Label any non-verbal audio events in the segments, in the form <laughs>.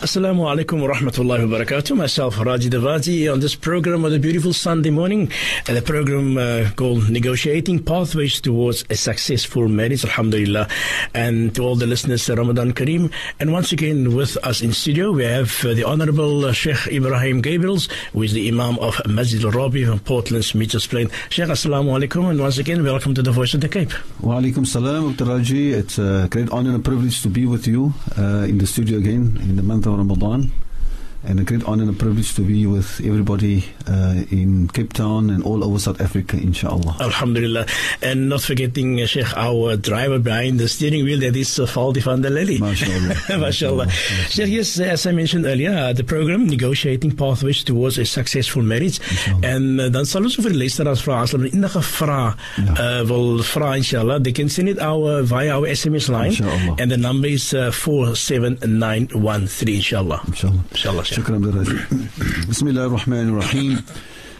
Assalamu alaikum wa rahmatullahi wa barakatuh. Myself, Raji Davaji, on this program on a beautiful Sunday morning. And the program uh, called Negotiating Pathways Towards a Successful Marriage, Alhamdulillah. And to all the listeners, uh, Ramadan Kareem. And once again, with us in studio, we have uh, the Honorable uh, Sheikh Ebrahim Gabriels, who is the Imam of Masjid al Rabi from Portlands Mitchell's Plain. Sheikh, Assalamu alaikum. And once again, welcome to the Voice of the Cape. Wa alaikum salam. Raji. It's a great honor and privilege to be with you uh, in the studio again in the month of Ramadan. And a great honor and a privilege to be with everybody uh, in Cape Town and all over South Africa, inshallah. Alhamdulillah. And not forgetting, uh, Sheikh, our driver behind the steering wheel, that is uh, Faldi van der Lely. <laughs> MashaAllah. MashaAllah. Sheikh, yes, as I mentioned earlier, uh, the program Negotiating Pathways Towards a Successful Marriage. En uh, dan sal ons vir luisteraars vra as hulle enige vrae uh, wil vra inshallah, they can send it our via our SMS line Inshallah. and the number is uh, 47913 inshallah. Inshallah. Inshallah. شكرا. عبد بسم الله الرحمن الرحيم.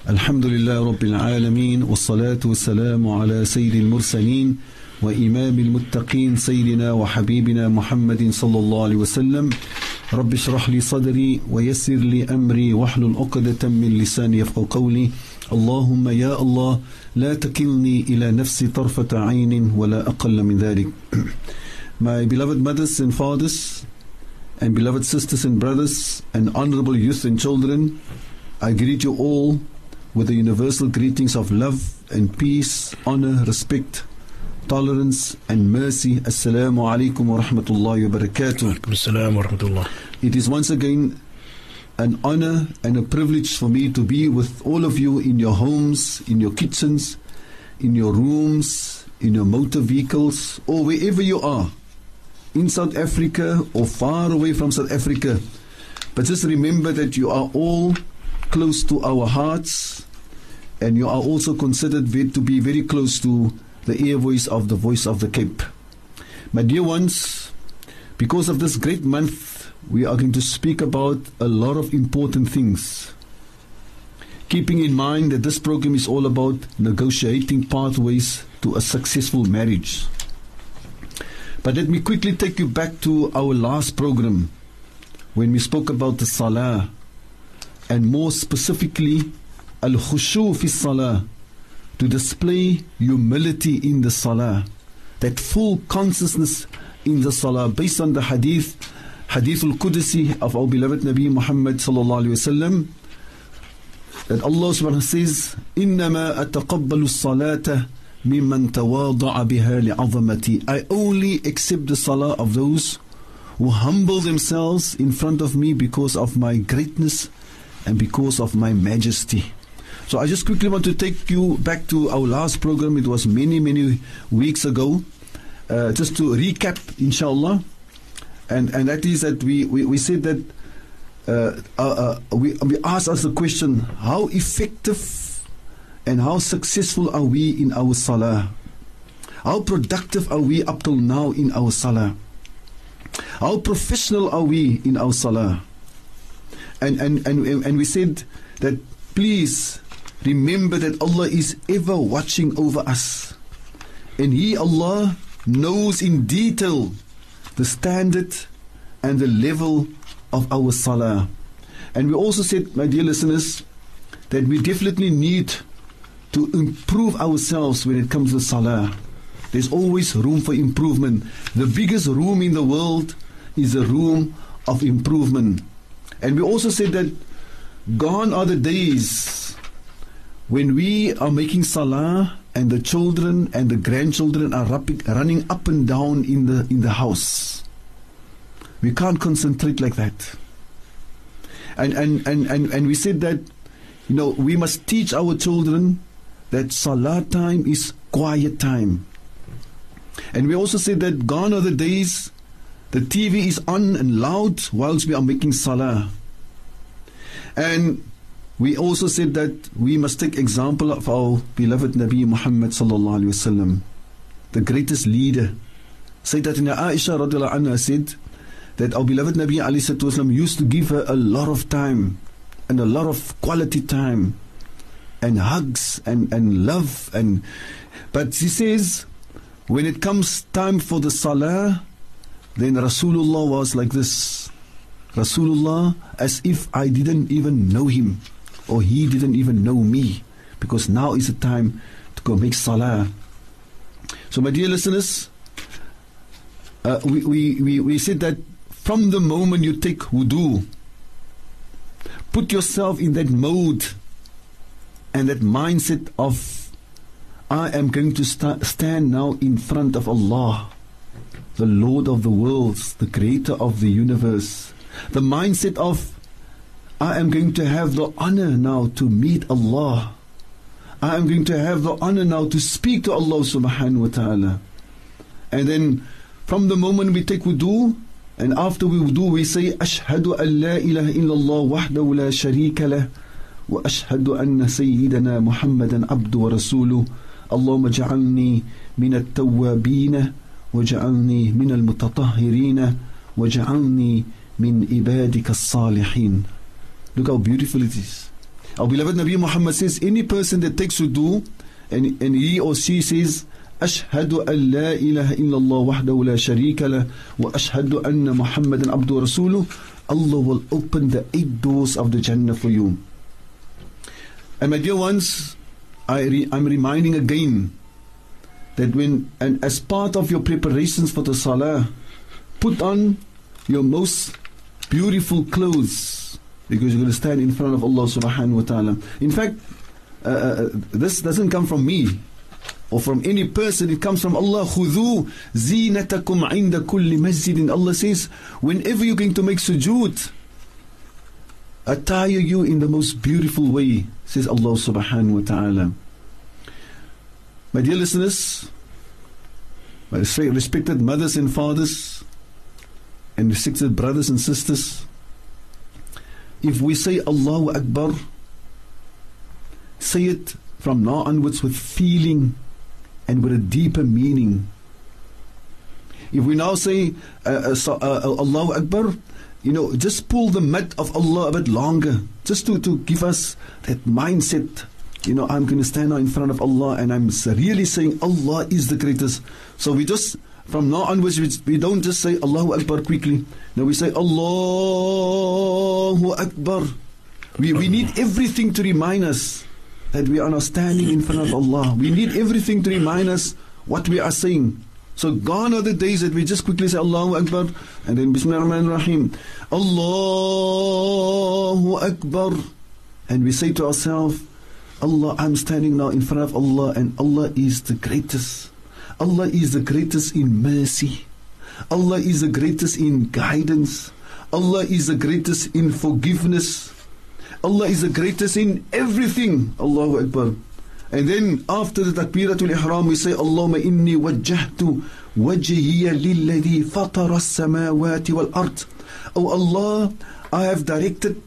الحمد لله رب العالمين والصلاة والسلام على سيد المرسلين وإمام المتقين سيدنا وحبيبنا محمد صلى الله عليه وسلم. رب اشرح لي صدري ويسر لي أمري واحلل عقدة من لساني يفقه قولي. اللهم يا الله لا تكلني إلى نفسي طرفة عين ولا أقل من ذلك. My beloved mothers and fathers and beloved sisters and brothers and honorable youth and children, I greet you all with the universal greetings of love and peace, honor, respect, tolerance and mercy. Assalamu alaikum wa rahmatullahi wa barakatuh. Assalamu wa rahmatullah. It is once again an honor and a privilege for me to be with all of you in your homes, in your kitchens, in your rooms, in your motor vehicles, or wherever you are, in South Africa or far away from South Africa. But just remember that you are all close to our hearts and you are also considered to be very close to the ear voice of the voice of the Cape. My dear ones, because of this great month, we are going to speak about a lot of important things. Keeping in mind that this program is all about negotiating pathways to a successful marriage. But let me quickly take you back to our last program when we spoke about the salah and more specifically al khushu fi salah to display humility in the salah that full consciousness in the salah based on the hadith hadith al-qudsi of our beloved nabi muhammad sallallahu alaihi wasallam that allah subhanahu says innama ataqabbalu salata ممن تواضع بها لعظمتي I only accept the salah of those who humble themselves in front of me because of my greatness and because of my majesty. So I just quickly want to take you back to our last program. It was many, many weeks ago. Uh, just to recap, inshallah. And, and that is that we, we, we said that uh, uh, uh, we, we asked us the question how effective and how successful are we in our salah? How productive are we up till now in our salah? How professional are we in our salah? And, and, and, and we said that please remember that Allah is ever watching over us. And He, Allah, knows in detail the standard and the level of our salah. And we also said, my dear listeners, that we definitely need to improve ourselves when it comes to salah. There's always room for improvement. The biggest room in the world is a room of improvement. And we also said that gone are the days when we are making salah and the children and the grandchildren are running up and down in the in the house. We can't concentrate like that. And and, and, and, and we said that you know we must teach our children that salah time is quiet time. And we also said that gone are the days the TV is on and loud whilst we are making salah. And we also said that we must take example of our beloved Nabi Muhammad sallallahu alaihi wasallam, the greatest leader. said that Sayyidatina Aisha radiallahu anha said that our beloved Nabi wasallam used to give her a lot of time and a lot of quality time and hugs and, and love and but she says when it comes time for the salah then Rasulullah was like this Rasulullah as if I didn't even know him or he didn't even know me because now is the time to go make salah. So, my dear listeners, uh, we, we, we, we said that from the moment you take wudu, put yourself in that mode and that mindset of I am going to st- stand now in front of Allah, the Lord of the worlds, the creator of the universe. The mindset of I am going to have the honor now to meet Allah. I am going to have the honor now to speak to Allah subhanahu wa ta'ala. And then from the moment we take wudu, and after we wudu, we say, Ashhadu an la ilaha illallah wahdahu la sharika lah. وأشهد أن سيدنا محمدا عبد ورسوله اللهم اجعلني من التوابين واجعلني من المتطهرين واجعلني من عبادك الصالحين Look how beautiful it is. Our beloved Nabi Muhammad says, any person that takes wudu and, and he or she says, أشهد أن لا إله إلا الله وحده لا شريك له وأشهد أن محمدا عبده ورسوله Allah will open the eight doors of the Jannah for you. And my dear ones, I re, I'm reminding again that when, and as part of your preparations for the Salah, put on your most beautiful clothes because you're going to stand in front of Allah subhanahu wa ta'ala. In fact, uh, uh, this doesn't come from me or from any person, it comes from Allah. خُذُوا زِينَتَكُمْ عِنْدَ كُلِّ مَسْجِدٍ Allah says, whenever you're going to make sujood, attire you in the most beautiful way, says Allah subhanahu wa ta'ala. My dear listeners, my respected mothers and fathers, and respected brothers and sisters, if we say Allahu Akbar, say it from now onwards with feeling and with a deeper meaning. If we now say uh, uh, uh, Allahu Akbar, you know, just pull the mat of Allah a bit longer, just to, to give us that mindset. You know, I'm going to stand now in front of Allah and I'm really saying Allah is the greatest. So we just, from now onwards, we, we don't just say Allahu Akbar quickly. No, we say Allahu Akbar. We, we need everything to remind us that we are now standing in front of Allah. We need everything to remind us what we are saying. So gone are the days that we just quickly say Allahu Akbar and then Bismillah ar-Rahman rahim Allahu Akbar. And we say to ourselves Allah I'm standing now in front of Allah and Allah is the greatest. Allah is the greatest in mercy. Allah is the greatest in guidance. Allah is the greatest in forgiveness. Allah is the greatest in everything. Allahu Akbar and then after the takbiratul ihram we say Allahumma inni wajjahtu wajhiya lilladhi fatara as-samawati wal ard. Oh Allah, I have directed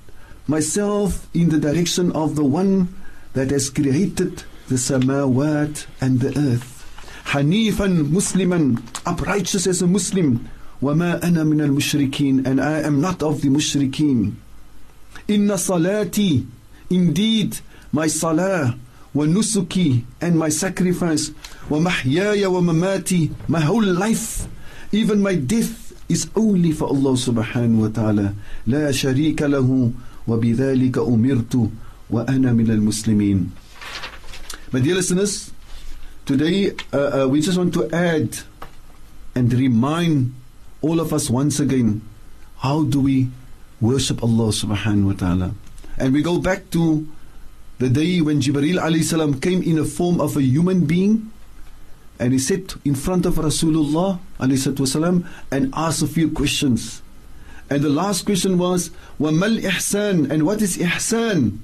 myself in the direction of the one that has created the samawat and the earth. Hanifan Musliman, uprighteous as a Muslim. وما أنا من المشركين and I am not of the mushrikeen. Inna salati, indeed my salah ونسكي and my sacrifice ومحياي ومماتي my whole life even my death is only for Allah subhanahu wa ta'ala لا شريك له وبذلك أمرت وأنا من المسلمين My dear listeners, today uh, uh, we just want to add and remind all of us once again how do we worship Allah subhanahu wa ta'ala. And we go back to the day when Jibril alayhi came in the form of a human being and he sat in front of Rasulullah alayhi and asked a few questions. And the last question was, وَمَا ihsan And what is ihsan?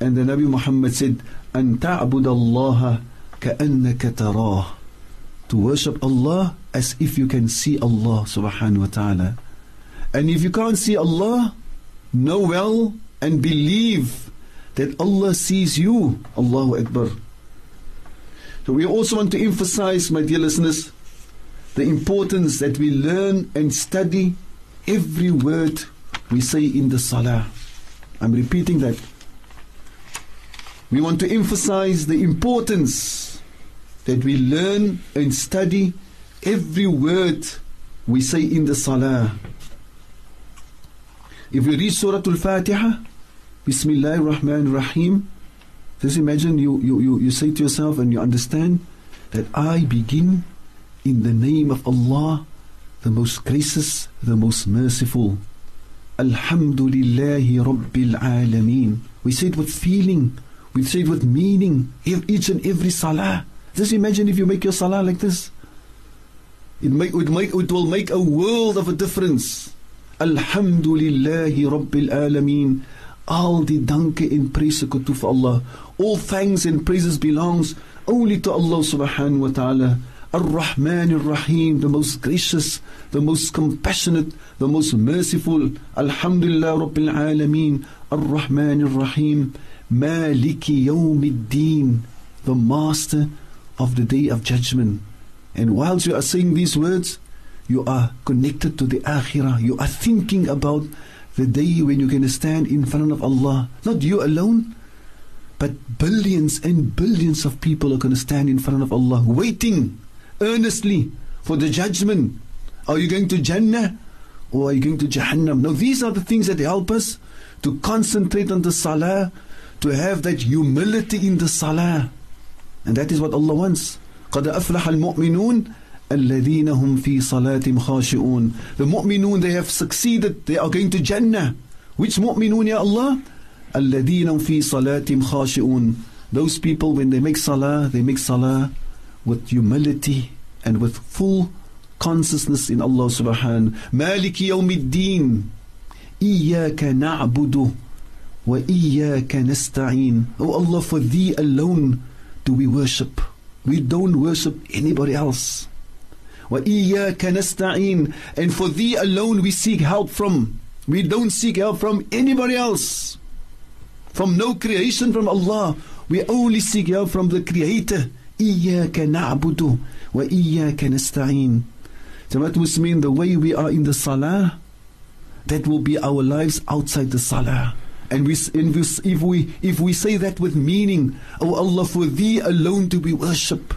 And the Nabi Muhammad said, "An تَعْبُدَ Allah كَأَنَّكَ تَرَاهُ To worship Allah as if you can see Allah subhanahu wa ta'ala. And if you can't see Allah, know well and believe that Allah sees you. Allahu Akbar. So we also want to emphasize, my dear listeners, the importance that we learn and study every word we say in the salah. I'm repeating that. We want to emphasize the importance that we learn and study every word we say in the salah. If we read Surah Al-Fatiha, Bismillah ar-Rahman ar-Rahim, just imagine you, you, you, you say to yourself and you understand that I begin in the name of Allah, the most gracious, the most merciful. Alhamdulillahi Rabbil Alameen. We say it with feeling, we say it with meaning, each and every salah. Just imagine if you make your salah like this. It, make, it, make, it will make a world of a difference. Alhamdulillahi Rabbil Alameen. Al die danke en pryse kom toe Allah. All thanks and praises belongs only to Allah subhanahu wa ta'ala. Ar-Rahman Ar-Rahim, the most gracious, the most compassionate, the most merciful. Alhamdulillah Rabbil Alameen. Ar-Rahman Ar-Rahim. Maliki Yawmiddin, the master of the day of judgment. And whilst you are saying these words, you are connected to the akhirah. You are thinking about the day when you're going to stand in front of Allah. Not you alone, but billions and billions of people are going to stand in front of Allah, waiting earnestly for the judgment. Are you going to Jannah or are you going to Jahannam? Now, these are the things that help us to concentrate on the salah, to have that humility in the salah. And that is what Allah wants. قد أفلح المؤمنون الذين هم في صلاتهم خاشعون The mu'minun they have succeeded they are going to Jannah Which mu'minun ya Allah الذين هم في صلاتهم خاشعون Those people when they make salah they make salah with humility and with full consciousness in Allah subhanahu مالك يوم الدين إياك نعبد وإياك نستعين Oh Allah for thee alone do we worship we don't worship anybody else وَإِيَّاكَ نَسْتَعِينَ And for thee alone we seek help from. We don't seek help from anybody else. From no creation from Allah. We only seek help from the Creator. إِيَّاكَ نَعْبُدُ وَإِيَّاك نَسْتَعِينَ So that must mean the way we are in the Salah, that will be our lives outside the Salah. And, we, and we, if, we, if we say that with meaning, O oh Allah, for Thee alone do we worship.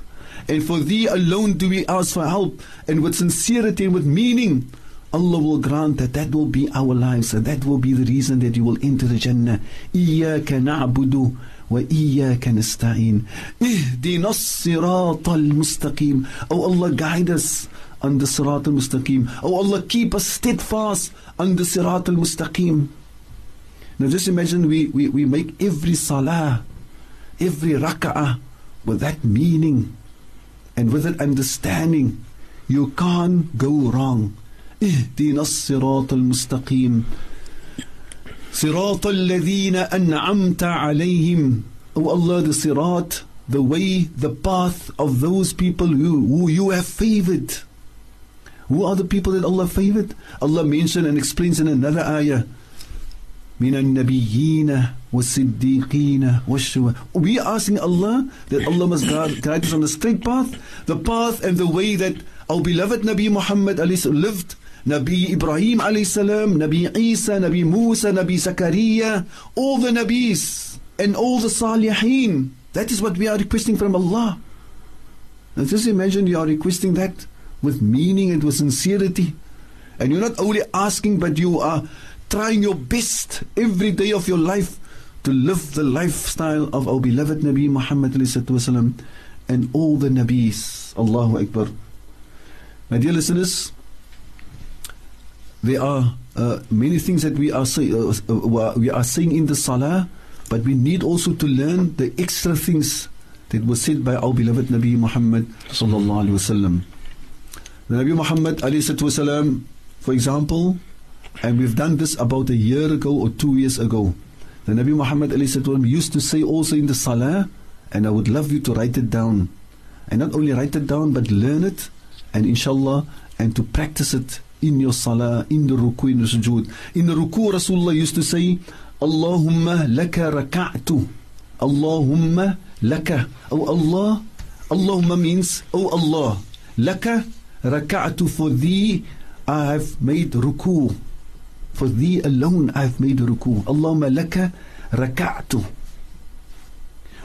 And for thee alone do we ask for help. And with sincerity and with meaning, Allah will grant that that will be our lives. And that will be the reason that you will enter the Jannah. إِيَّاكَ نَعْبُدُ وإياك نستعين اهدنا الصراط المستقيم Oh Allah guide us on the Sirat al-Mustaqim Oh Allah keep us steadfast on the Sirat al-Mustaqim Now just imagine we, we, we make every salah every raka'ah with that meaning and with an understanding you can't go wrong اهدنا الصراط المستقيم صراط الذين أنعمت عليهم Oh Allah the sirat the way the path of those people who, who you have favored who are the people that Allah favored Allah mentioned and explains in another ayah من النبيين والسديقين was-siddiqina. We asking Allah that Allah must guide, guide us on the straight path, the path and the way that our beloved Nabi Muhammad lived Nabi Ibrahim alayhi salam, Nabi Isa, Nabi Musa, Nabi Zakaria, all the Nabis and all the Salihin. That is what we are requesting from Allah. Now just imagine you are requesting that with meaning and with sincerity. And you're not only asking, but you are trying your best every day of your life to live the lifestyle of our beloved Nabi Muhammad and all the Nabis. Allahu Akbar. My dear listeners, there are uh, many things that we are, say, uh, uh, uh, we are saying in the Salah, but we need also to learn the extra things that were said by our beloved Nabi Muhammad sallallahu wasallam. The Nabi Muhammad alayhi for example, and we've done this about a year ago or two years ago. The Nabi Muhammad used to say also in the Salah, and I would love you to write it down. And not only write it down, but learn it, and inshallah, and to practice it in your Salah, in the Ruku, in the Sujood. In the Ruku, Rasulullah used to say, Allahumma laka raka'tu. Allahumma laka. Oh Allah. Allahumma means, Oh Allah. Laka raka'tu for thee I have made ruku. For thee alone I have made ruku. Allahumma laka raka'tu.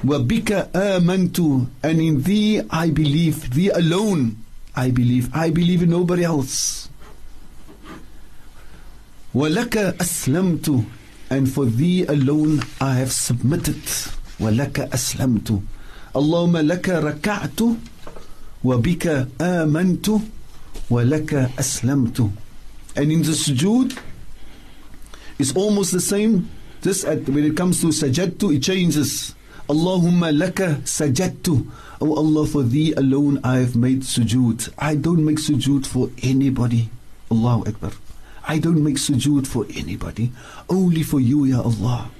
وبك آمنت and in thee I believe thee alone I believe I believe in nobody else وَلَكَ أَسْلَمْتُ And for thee alone I have submitted. وَلَكَ أَسْلَمْتُ اللهم لك ركعت وبك آمنت ولك أسلمت And in the sujood, is almost the same. Just at, when it comes to sajadtu, it changes. Allahumma laka sajadtu. Oh Allah, for thee alone I have made sujood. I don't make sujood for anybody. Allahu Akbar. I don't make sujood for anybody. Only for you, Ya Allah.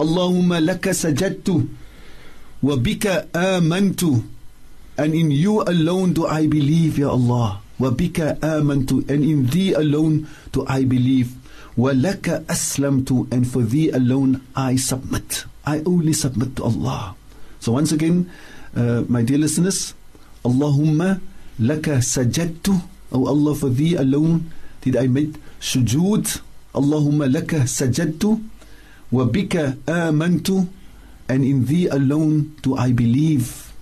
Allahumma laka sajadtu. Wa bika amantu. And in you alone do I believe, Ya Allah. Wa bika amantu. And in thee alone do I believe. ولك أسلمت and for thee alone I submit I only submit to Allah so once again uh, my dear listeners اللهم لك سجدت Oh Allah for thee alone did I make sujood اللهم لك سجدت وبك آمنت and in thee alone do I believe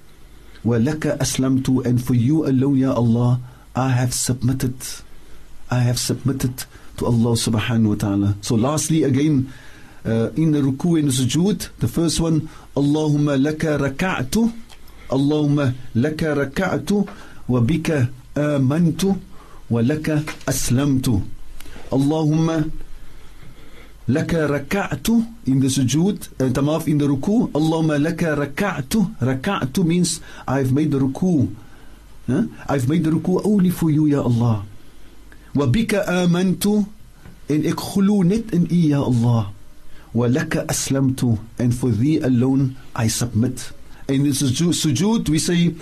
ولك أسلمت and for you alone يا Allah I have submitted. I have submitted to Allah subhanahu wa ta'ala. So lastly again, uh, in the ruku and the sujood, the first one, Allahumma laka raka'tu, Allahumma laka raka'tu, wa bika amantu, wa laka aslamtu. Allahumma laka raka'tu in the sujood, uh, tamaf in the ruku, Allahumma laka raka'tu, raka'tu means I've made the ruku, Huh? I've made the ruku only for you, Ya Allah. وبك آمنت and ek glo net in U, Ya Allah. وَلَكَ أَسْلَمْتُ and for thee alone I submit. And this is sujood, we say,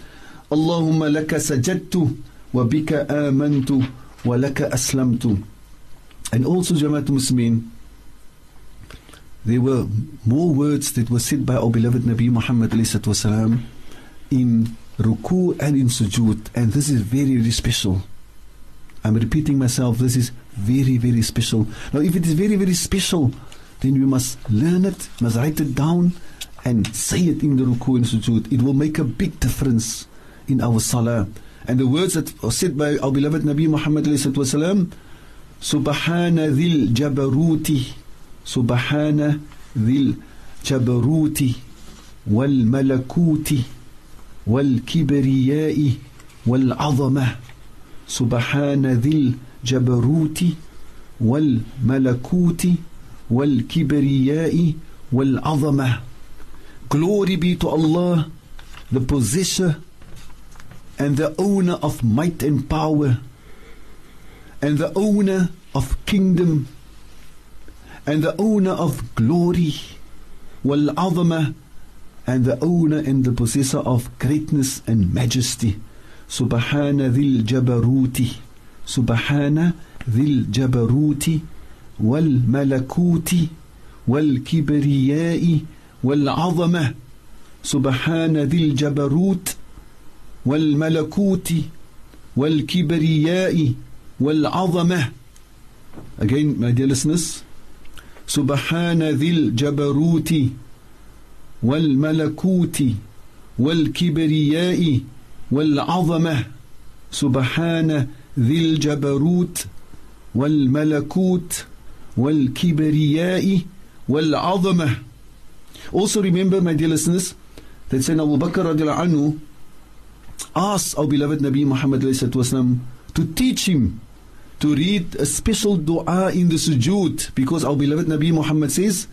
اللهم لك سجدت وبك آمنت ولك أسلمت. And also, Jamaat Muslimin, there were more words that were said by our beloved Nabi Muhammad والسلام, in ruku and in sujood. And this is very, very special. I'm repeating myself, this is very, very special. Now, if it is very, very special, then we must learn it, must write it down, and say it in the Ruku in Sujood. It will make a big difference in our Salah. And the words that are said by our beloved Nabi Muhammad Subhana dhil jabaruti Subhana dhil jabaruti wal malakuti wal kibriya'i wal azamah سبحان ذي الجبروت والملكوت والكبرياء والعظمة Glory be to Allah, the possessor and the owner of might and power, and the owner of kingdom, and the owner of glory, والعظمة and the owner and the possessor of greatness and majesty. سبحان ذي الجبروت سبحان ذي الجبروت والملكوت والكبرياء والعظمة سبحان ذي الجبروت والملكوت والكبرياء والعظمة. Again, my dear listeners, سبحان ذي الجبروت والملكوت والكبرياء والعظمة سبحان ذي الجبروت والملكوت والكبرياء والعظمة Also remember my dear listeners that Sayyidina Abu Bakr radiallahu anhu asked our beloved Nabi Muhammad to teach him to read a special dua in the sujood because our beloved Nabi Muhammad says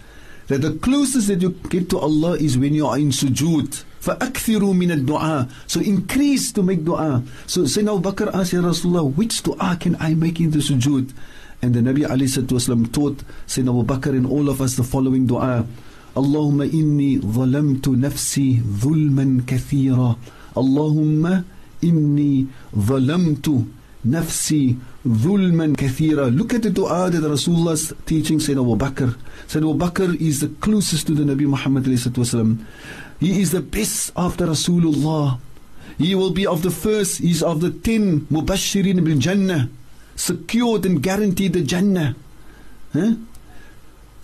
that the closest that you get to Allah is when you are in sujood. فَأَكْثِرُوا مِنَ الدُّعَاء So increase to make dua. So Sayyidina Abu Bakr asked Ya Rasulullah, which dua can I make in the sujood? And the Nabi wasallam taught Sayyidina Abu Bakr and all of us the following dua. اللهم إني ظلمت نفسي ظلما كثيرا اللهم إني ظلمت نفسي ظلما كثيرا Look at the dua that Rasulullah's teaching Sayyidina Abu Bakr. Sayyidina Abu Bakr is the closest to the Nabi Muhammad والسلام. He is the best after Rasulullah. He will be of the first, he is of the ten Mubashirin bil Jannah. Secured and guaranteed the Jannah. Huh?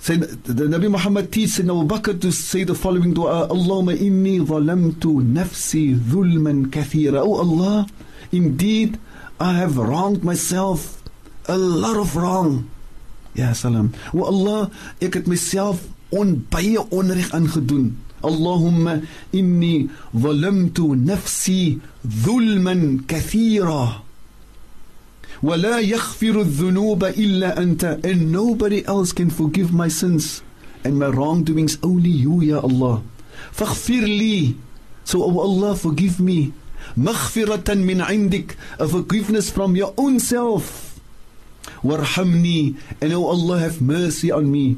the Nabi Muhammad teaches Sayyidina Abu Bakr to say the following dua Allahumma inni zalamtu nafsi dhulman kathira Oh Allah, indeed I have wronged myself a lot of wrong. Ja, salam. O Allah, ek het myself on baie onreg aangedoen. Allahumma inni zalamtu nafsi dhulman kathira. ولا يغفر الذنوب إلا أنت and nobody else can forgive my sins and my wrongdoings only you ya Allah فاغفر لي so oh Allah forgive me مغفرة من عندك a forgiveness from your own self وارحمني and oh Allah have mercy on me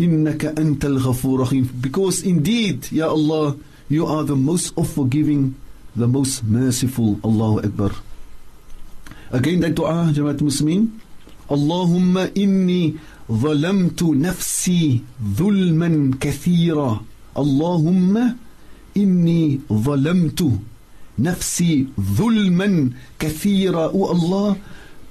إنك أنت الغفور رحيم because indeed ya Allah you are the most forgiving the most merciful Allahu Akbar Again that dua Jamaat Muslimin اللهم إني ظلمت نفسي ظلما كثيرا اللهم إني ظلمت نفسي ظلما كثيرا O Allah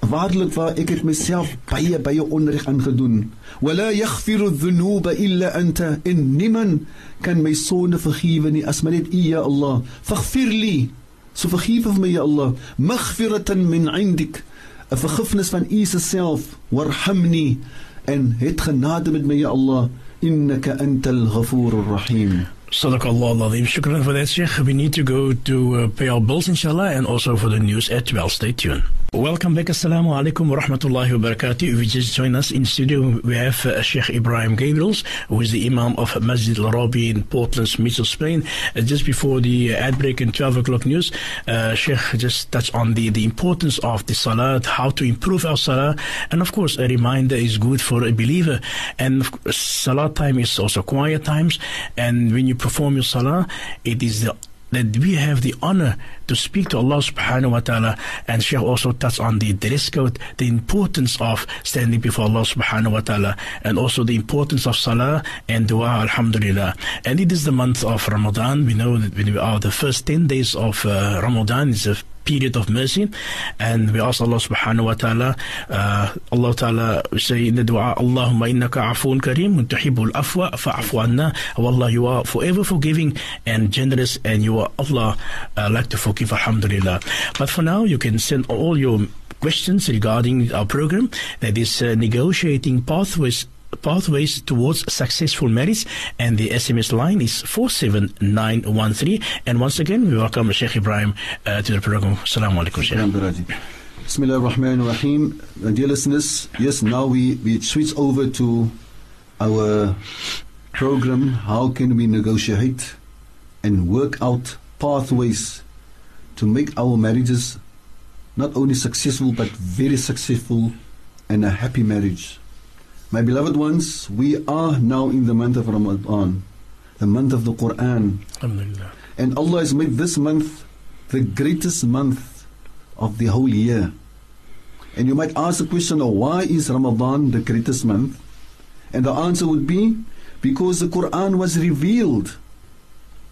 waarlik waar ek het myself baie baie onreg aangedoen wala yaghfiru dhunuba illa anta in niemand kan my sonde vergewe nie as maar u ja Allah faghfir li so vergewe vir my ja Allah maghfiratan min indik 'n vergifnis van u self warhamni en het genade met my ja Allah innaka antal ghafurur rahim Sadaq Allah Azim. Shukran for that, Sheikh. We need to go to uh, pay our bills, inshallah, and also for the news at 12. Stay tuned. Welcome back. Assalamu alaikum wa rahmatullahi wa barakatuh. If you just join us in studio, we have uh, Sheikh Ebrahim Gabriels, who is the Imam of Masjid Al Arabi in Portland, Mitchells Plain. Uh, just before the ad break in 12 o'clock news, uh, Sheikh just touched on the, the importance of the salat, how to improve our salah, and of course, a reminder is good for a believer. And salat time is also quiet times, and when you perform your salah, it is the that we have the honor to speak to Allah subhanahu wa ta'ala and Sheikh also touched on the dress code, the importance of standing before Allah subhanahu wa ta'ala and also the importance of salah and dua alhamdulillah. And it is the month of Ramadan. We know that when we are the first 10 days of uh, Ramadan is a period of mercy. And we ask Allah subhanahu wa ta'ala, uh, Allah ta'ala say in the dua, Allahumma innaka afoon kareem, tuhibbul afwa fa'afu anna. Wallah, you are forever forgiving and generous and you are Allah uh, like to forgive, alhamdulillah. But for now, you can send all your questions regarding our program that is uh, negotiating pathways pathways towards successful marriage and the SMS line is 47913 and once again we welcome Sheikh Ebrahim uh, to the program. Assalamu alaikum Sheikh. Bismillah ar-Rahman ar-Rahim dear listeners yes now we, we switch over to our program how can we negotiate and work out pathways to make our marriages not only successful but very successful and a happy marriage My beloved ones, we are now in the month of Ramadan, the month of the Quran. And Allah has made this month the greatest month of the whole year. And you might ask the question, oh, why is Ramadan the greatest month? And the answer would be because the Quran was revealed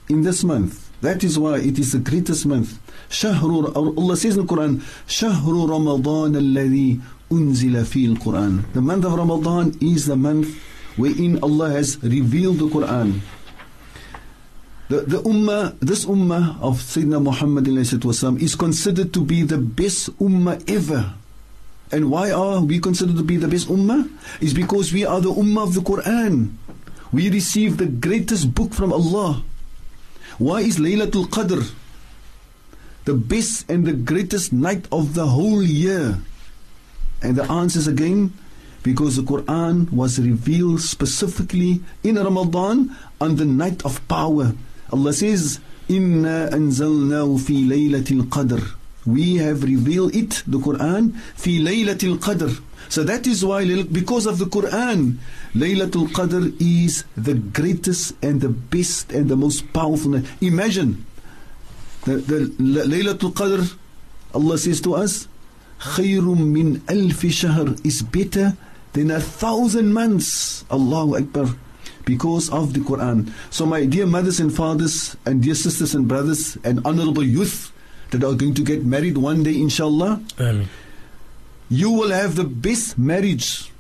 in this month. That is why it is the greatest month. شهر Allah says in the Quran, شهر رمضان الذي unzila fil Quran. The month of Ramadan is the month wherein Allah has revealed the Quran. The, the ummah, this ummah of Sayyidina Muhammad is considered to be the best ummah ever. And why are we considered to be the best ummah? Is because we are the ummah of the Quran. We receive the greatest book from Allah. Why is Laylatul Qadr the best and the greatest night of the whole year? And the answer is again because the Quran was revealed specifically in Ramadan on the night of power. Allah says, Inna anzalnahu fi laylatil qadr. We have revealed it, the Quran, fi laylatil qadr. So that is why, because of the Quran, Laylatul Qadr is the greatest and the best and the most powerful. Imagine the, the Laylatul Qadr, Allah says to us, Khairum min alfi shahr is better than a thousand months. Allahu Akbar. Because of the Quran. So, my dear mothers and fathers, and dear sisters and brothers, and honorable youth that are going to get married one day, inshallah, Amen. you will have the best marriage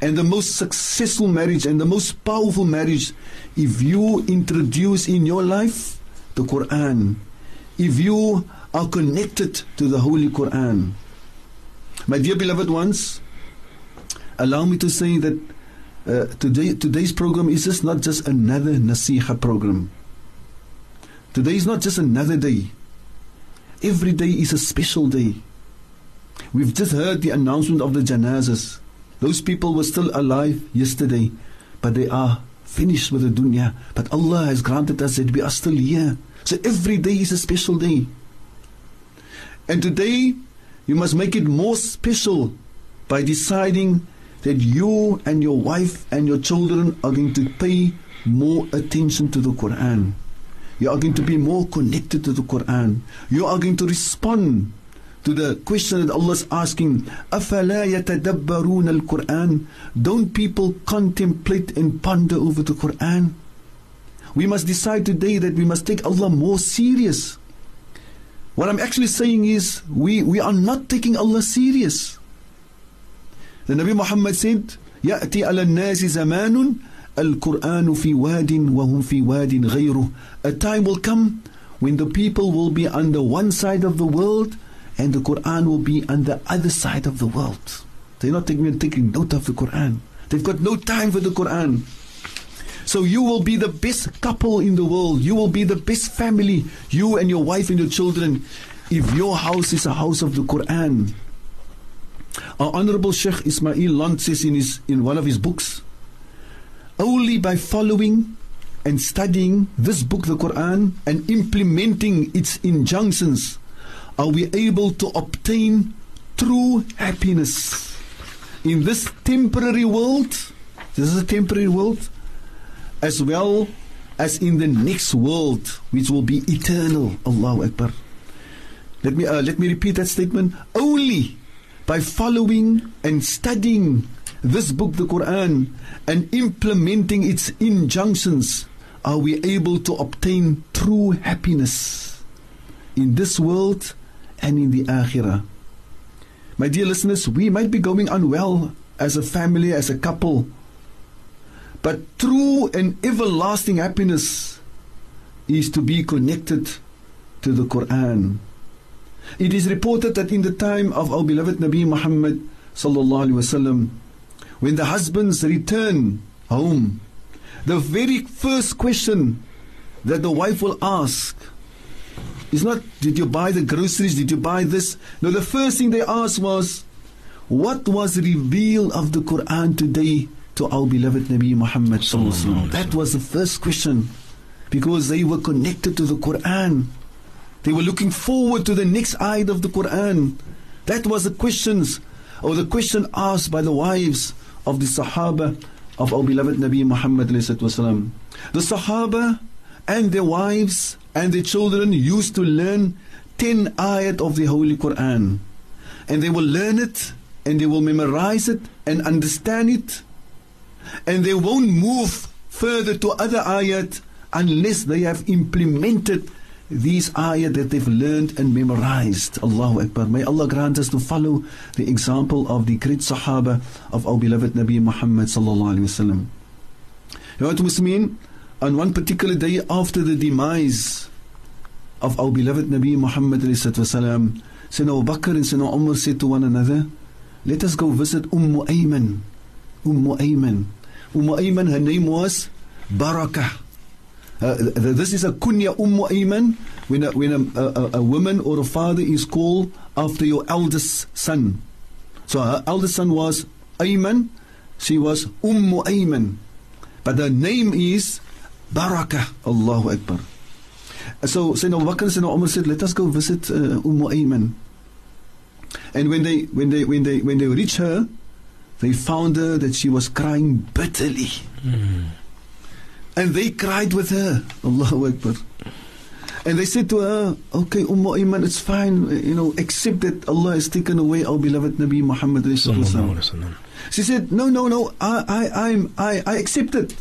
and the most successful marriage and the most powerful marriage if you introduce in your life the Quran, if you are connected to the Holy Quran. My dear beloved ones, allow me to say that uh, today, today's program is just not just another nasiha program. Today is not just another day. Every day is a special day. We've just heard the announcement of the janazas. Those people were still alive yesterday, but they are finished with the dunya. But Allah has granted us that we are still here. So every day is a special day. And today, you must make it more special by deciding that you and your wife and your children are going to pay more attention to the Quran. You are going to be more connected to the Quran. You are going to respond to the question that Allah is asking, أَفَلَا يَتَدَبَّرُونَ الْقُرْآنِ Don't people contemplate and ponder over the Quran? We must decide today that we must take Allah more serious. What I'm actually saying is, we, we are not taking Allah serious. The Nabi Muhammad said, يأتي على الناس زمان القرآن في واد وهم في واد غيره. A time will come when the people will be on the one side of the world and the Quran will be on the other side of the world. They're not taking, taking note of the Quran. They've got no time for the Quran. So you will be the best couple in the world. You will be the best family, you and your wife and your children, if your house is a house of the Quran. Our Honorable Sheikh Ismail Lont says in, his, in one of his books, only by following and studying this book, the Quran, and implementing its injunctions are we able to obtain true happiness in this temporary world. This is a temporary world, as well as in the next world, which will be eternal. Allahu Akbar. Let me uh, let me repeat that statement. Only by following and studying this book, the Quran, and implementing its injunctions, are we able to obtain true happiness in this world and in the akhirah. My dear listeners, we might be going unwell as a family, as a couple, but true and everlasting happiness is to be connected to the Quran. It is reported that in the time of our beloved Nabi Muhammad sallallahu wasallam, when the husbands return home, the very first question that the wife will ask is not, did you buy the groceries? Did you buy this? No, the first thing they asked was, what was revealed of the Quran today to our beloved Nabi Muhammad? That was the first question because they were connected to the Quran. They were looking forward to the next ayat of the Quran. That was the questions or the question asked by the wives of the Sahaba of our beloved Nabi Muhammad. The Sahaba and their wives and their children used to learn 10 ayat of the Holy Quran. And they will learn it and they will memorize it and understand it. And they won't move further to other ayat unless they have implemented these ayat that they've learned and memorized. Allahu Akbar. May Allah grant us to follow the example of the great Sahaba of our beloved Nabi Muhammad sallallahu alaihi wasallam. You know what Muslimin? on one particular day after the demise of our beloved Nabi Muhammad sallallahu Sayyidina Abu Bakr and Sayyidina Umar said to one another, let us go visit Umm Ayman. Umm Ayman. Umm Ayman, her name was Barakah. Uh, this is a kunya Umm Ayman when, a, when a, a, a, woman or a father is called after your eldest son. So her eldest son was Ayman, she was Umm Ayman. But her name is Barakah. Allahu Akbar. So Sayyidina Abu Bakr and Sayyidina Umar said, let us go visit uh, Umm Ayman. And when they, when, they, when, they, when they reached her, they found her that she was crying bitterly. Mm. And they cried with her. Allahu Akbar. And they said to her, okay, Umm Ayman, it's fine, you know, accept that Allah has taken away our beloved Nabi Muhammad. She said, no, no, no, I, I, I'm, I, I accept it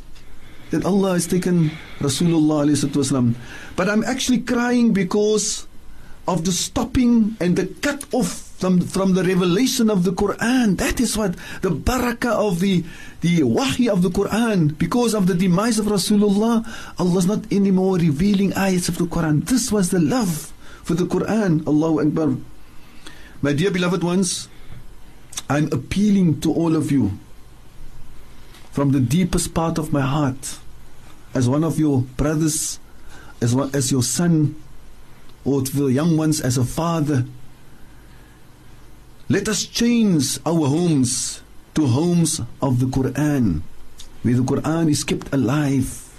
that Allah has taken Rasulullah. But I'm actually crying because of the stopping and the cut off from, from the revelation of the Quran. That is what the barakah of the, the wahi of the Quran. Because of the demise of Rasulullah, Allah is not anymore revealing ayats of the Quran. This was the love for the Quran. Allahu Akbar. My dear beloved ones, I'm appealing to all of you from the deepest part of my heart, as one of your brothers, as, one, as your son, or to the young ones as a father, let us change our homes to homes of the Quran, where the Quran is kept alive.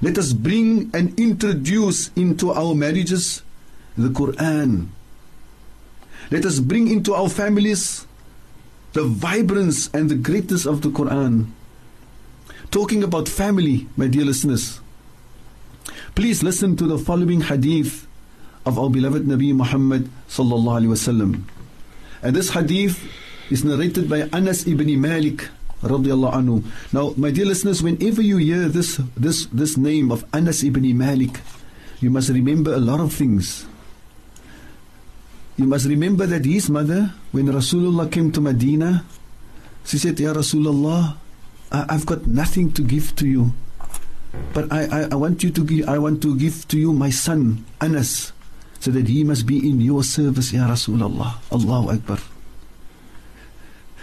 Let us bring and introduce into our marriages the Quran. Let us bring into our families the vibrance and the greatness of the Quran. Talking about family, my dear listeners, please listen to the following hadith of our beloved Nabi Muhammad sallallahu alaihi wasallam. And this hadith is narrated by Anas ibn Malik anhu. Now, my dear listeners, whenever you hear this this this name of Anas ibn Malik, you must remember a lot of things. You must remember that his mother, when Rasulullah came to Medina, she said, Ya Rasulullah, I, have got nothing to give to you. But I, I, I want you to give I want to give to you my son, Anas, so that he must be in your service, Ya Rasulullah. Allahu Akbar.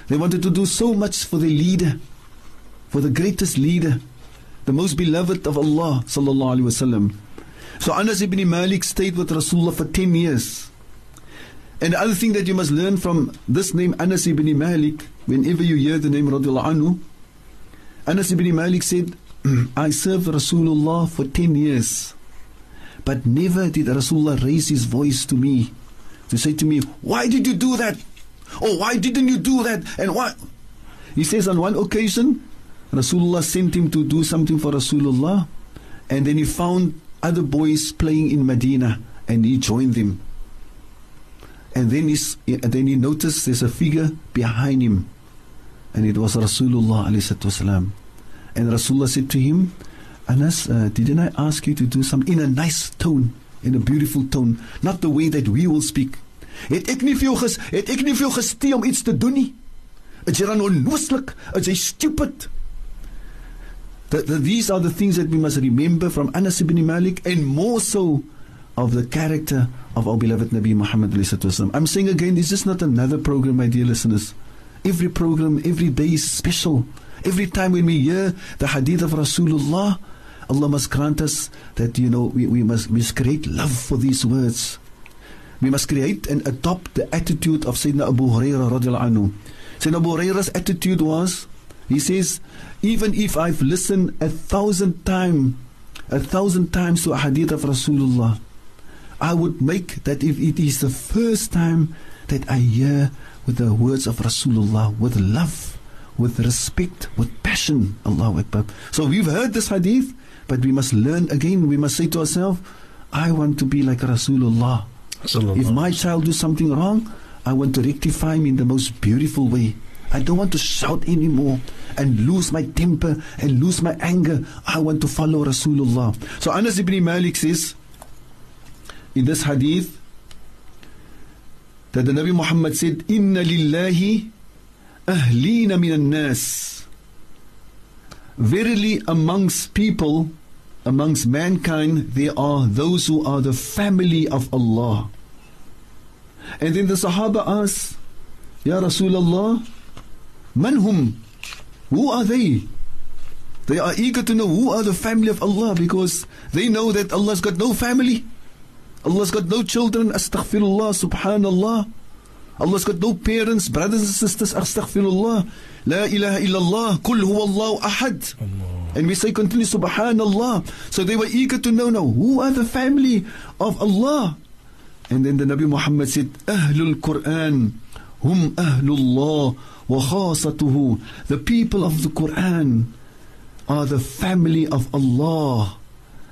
They wanted to do so much for the leader, for the greatest leader, the most beloved of Allah sallallahu alaihi wasallam. So Anas ibn Malik stayed with Rasulullah for 10 years. And the other thing that you must learn from this name, Anas ibn Malik, whenever you hear the name radiallahu anhu, Anas ibn Malik said, <clears throat> I served Rasulullah for 10 years, but never did Rasulullah raise his voice to me to say to me, Why did you do that? Or why didn't you do that? And why? He says on one occasion, Rasulullah sent him to do something for Rasulullah. And then he found other boys playing in Medina and he joined them. And then he, then he noticed there's a figure behind him. And it was Rasulullah. And Rasulullah said to him, Anas, uh, didn't I ask you to do something in a nice tone, in a beautiful tone, not the way that we will speak. Het ek nie vir jou ges, het ek nie vir jou gestee om iets te doen nie? Is jy dan onnooslik? Is jy stupid? The, the, these are the things that we must remember from Anas ibn Malik and more so of the character of our beloved Nabi Muhammad. I'm saying again, this is not another program, my dear listeners. Every program, every day is special. Every time when we hear the hadith of Rasulullah, Allah must grant us that, you know, we, we, must, create love for these words. We must create and adopt the attitude of Sayyidina Abu Hurairah radiallahu anhu. Sayyidina Abu Hurairah's attitude was, he says, even if I've listened a thousand times, a thousand times to a hadith of Rasulullah, I would make that if it is the first time that I hear with the words of Rasulullah, with love, with respect, with passion. Allahu Akbar. So we've heard this hadith, but we must learn again. We must say to ourselves, I want to be like Rasulullah. If my child do something wrong, I want to rectify him in the most beautiful way. I don't want to shout anymore and lose my temper and lose my anger. I want to follow Rasulullah. So Anas ibn Malik says, in this hadith that the Nabi Muhammad said, Inna lillahi ahlina min nas. Verily amongst people, amongst mankind, there are those who are the family of Allah. And then the Sahaba asked, Ya Rasulullah, man hum? Who are they? They are eager to know who are the family of Allah because they know that Allah's got no family. Allah's got no children, astaghfirullah, subhanallah. Allah's got no parents, brothers and sisters, astaghfirullah. La ilaha illallah, kul huwallahu ahad. And we say continually, subhanallah. So they were eager to know now, who are the family of Allah? And then the Nabi Muhammad said, Ahlul Quran, hum ahlullah wa khasatuhu. The people of the Quran are the family of Allah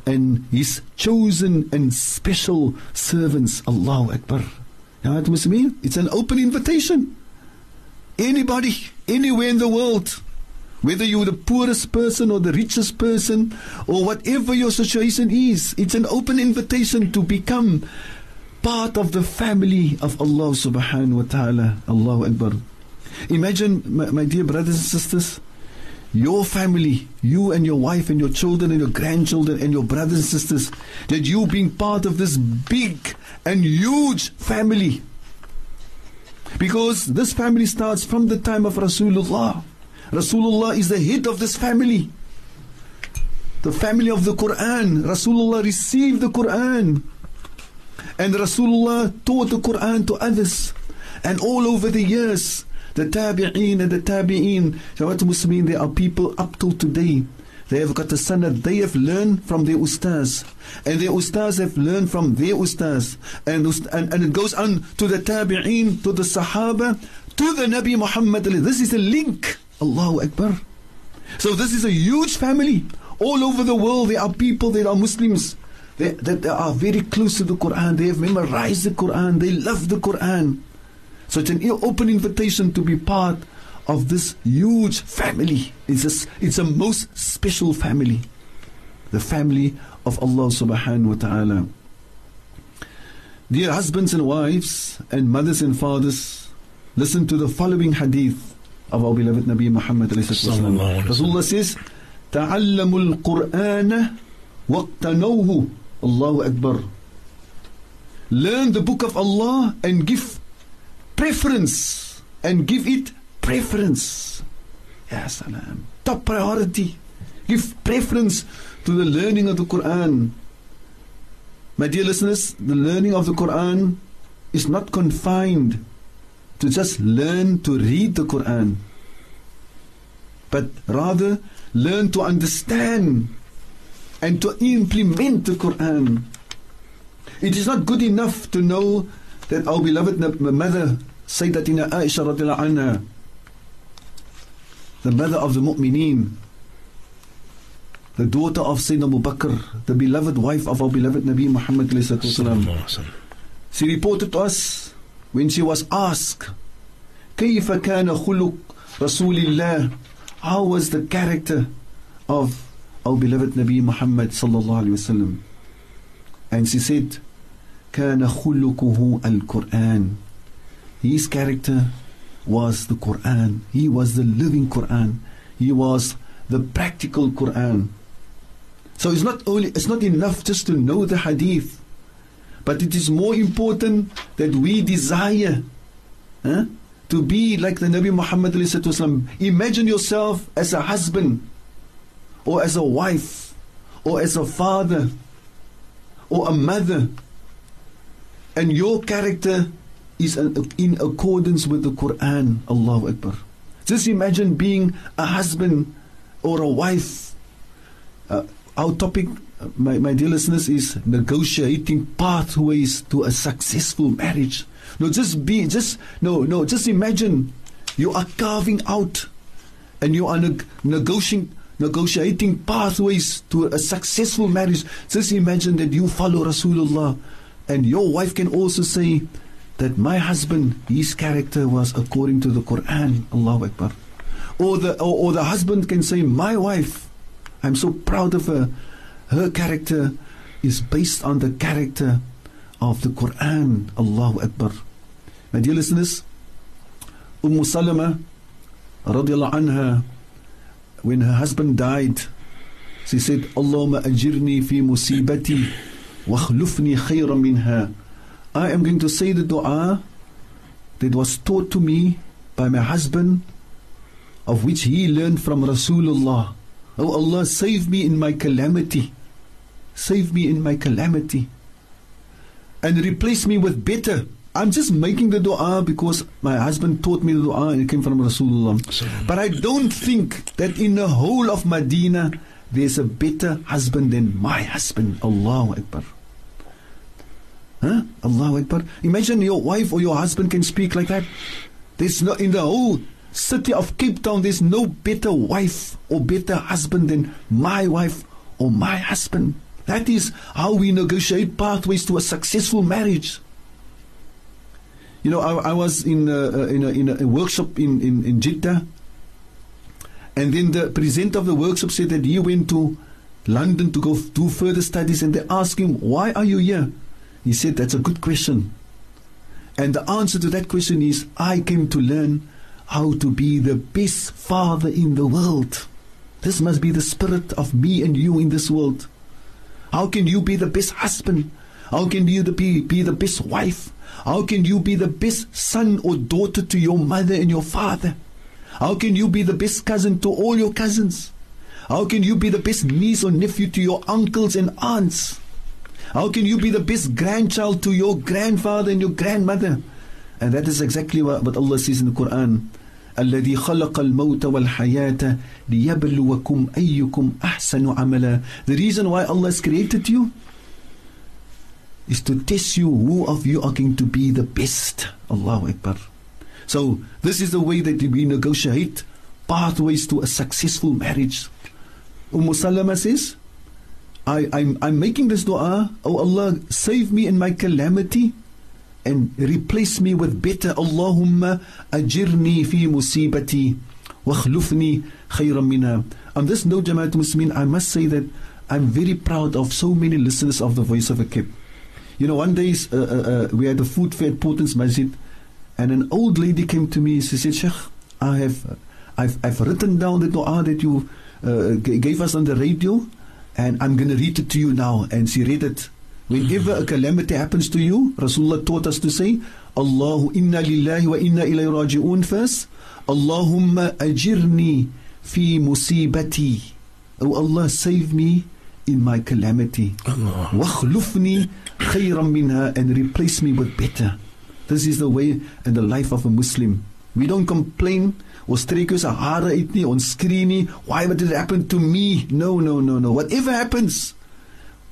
and his chosen and special servants. Allahu Akbar. You know what it mean? It's an open invitation. Anybody, anywhere in the world, whether you're the poorest person or the richest person, or whatever your situation is, it's an open invitation to become part of the family of Allah subhanahu wa ta'ala. Allahu Akbar. Imagine, my, my dear brothers and sisters, your family, you and your wife and your children and your grandchildren and your brothers and sisters, that you being part of this big and huge family. Because this family starts from the time of Rasulullah. Rasulullah is the head of this family. The family of the Quran. Rasulullah received the Quran. And Rasulullah taught the Quran to others. And all over the years, the Tabi'een and the Tabi'een, Jawat Muslimin, there are people up till today. They have got a sunnah They have learned from their ustaz. And their ustaz have learned from their ustaz. And, and, and it goes on to the Tabi'een, to the Sahaba, to the Nabi Muhammad. This is a link. Allahu Akbar. So this is a huge family. All over the world, there are people that are Muslims they, that they are very close to the Quran. They have memorized the Quran. They love the Quran. So it's an open invitation to be part of this huge family. It's a, it's a most special family. The family of Allah subhanahu wa ta'ala. Dear husbands and wives and mothers and fathers, listen to the following hadith of our beloved Nabi Muhammad Rasulullah says, تعلموا القرآن واقتنوه Allahu Akbar. Learn the book of Allah and give preference and give it preference. Ya salam. Um, top priority. Give preference to the learning of the Quran. My dear listeners, the learning of the Quran is not confined to just learn to read the Quran, but rather learn to understand and to implement the Quran. It is not good enough to know that our beloved mother, Sayyidatina Aisha radiallahu anha, the mother of the mu'mineen, the daughter of Sayyidina Abu Bakr, the beloved wife of our beloved Nabi Muhammad she reported to us when she was asked كيف كان خلق رسول الله how was the character of our beloved Nabi Muhammad sallallahu alaihi wasallam. And she said, كان خلقه القرآن. His character was the Quran. He was the living Quran. He was the practical Quran. So it's not only it's not enough just to know the hadith, but it is more important that we desire huh, to be like the Nabi Muhammad. Imagine yourself as a husband or as a wife, or as a father, or a mother, and your character is in accordance with the Quran, Allahu Akbar. Just imagine being a husband or a wife. Uh, our topic, my, my dear listeners, is negotiating pathways to a successful marriage. No, just be, just, no, no, just imagine you are carving out and you are neg- negotiating negotiating pathways to a successful marriage. Just imagine that you follow Rasulullah and your wife can also say that my husband, his character was according to the Quran. Allahu Akbar. Or the, or, or the husband can say, My wife, I'm so proud of her. Her character is based on the character of the Quran. Allahu Akbar. My dear listeners, Umm Salama radiallahu anha when her husband died, she said, Allahumma ajirni fi musibati wakhlufni khayran minha. I am going to say the dua that was taught to me by my husband, of which he learned from Rasulullah. Oh Allah, save me in my calamity. Save me in my calamity. And replace me with better. I'm just making the dua because my husband taught me the dua and it came from Rasulullah. But I don't think that in the whole of Medina there's a better husband than my husband. Allahu Akbar. Huh? Allahu Akbar. Imagine your wife or your husband can speak like that. There's no in the whole city of Cape Town, there's no better wife or better husband than my wife or my husband. That is how we negotiate pathways to a successful marriage. You know, I, I was in a, in, a, in a workshop in, in, in Jeddah, and then the presenter of the workshop said that he went to London to go do further studies, and they asked him, Why are you here? He said, That's a good question. And the answer to that question is, I came to learn how to be the best father in the world. This must be the spirit of me and you in this world. How can you be the best husband? How can you be, be the best wife? How can you be the best son or daughter to your mother and your father? How can you be the best cousin to all your cousins? How can you be the best niece or nephew to your uncles and aunts? How can you be the best grandchild to your grandfather and your grandmother? And that is exactly what, what Allah says in the Quran. الذي خلق الموت والحياة ليبلوكم أيكم أحسن عملا The reason why Allah has created you is to test you who of you are going to be the best. Allahu Akbar. So this is the way that we negotiate pathways to a successful marriage. Umm Salama says, I, I'm, I'm making this dua, Oh Allah, save me in my calamity and replace me with better. Allahumma ajirni fi musibati wakhlufni khayran minha. On this note, Jama'at Muslimin, I must say that I'm very proud of so many listeners of the Voice of a Cape. You know, one day uh, uh, uh, we had a food fair at Portlands Masjid, and an old lady came to me. and She said, Sheikh, I have, I've, I've written down the dua that you uh, gave us on the radio, and I'm going to read it to you now. And she read it. Whenever a calamity happens to you, Rasulullah taught us to say, Allahu inna lillahi wa inna ilayhi raji'un first. Allahumma ajirni fi musibati. Oh Allah, save me in my calamity. Wakhlufni khayran minha and replace me with better. This is the way and the life of a Muslim. We don't complain ons trek ons hare uit nie, ons skree nie, why what did happen to me? No, no, no, no. Whatever happens,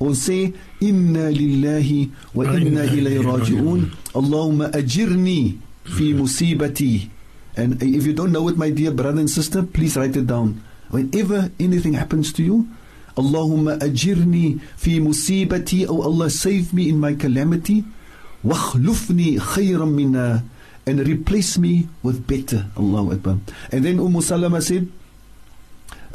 ons sê inna lillahi wa inna ilayhi raji'un. Allahumma ajirni fi musibati. And if you don't know it, my dear brother and sister, please write it down. Whenever anything happens to you, Allahumma ajirni fi musibati. Oh Allah, save me in my calamity. واخلفني خيرا منها and replace me with better. Allahu Akbar. And then Umm Salama said,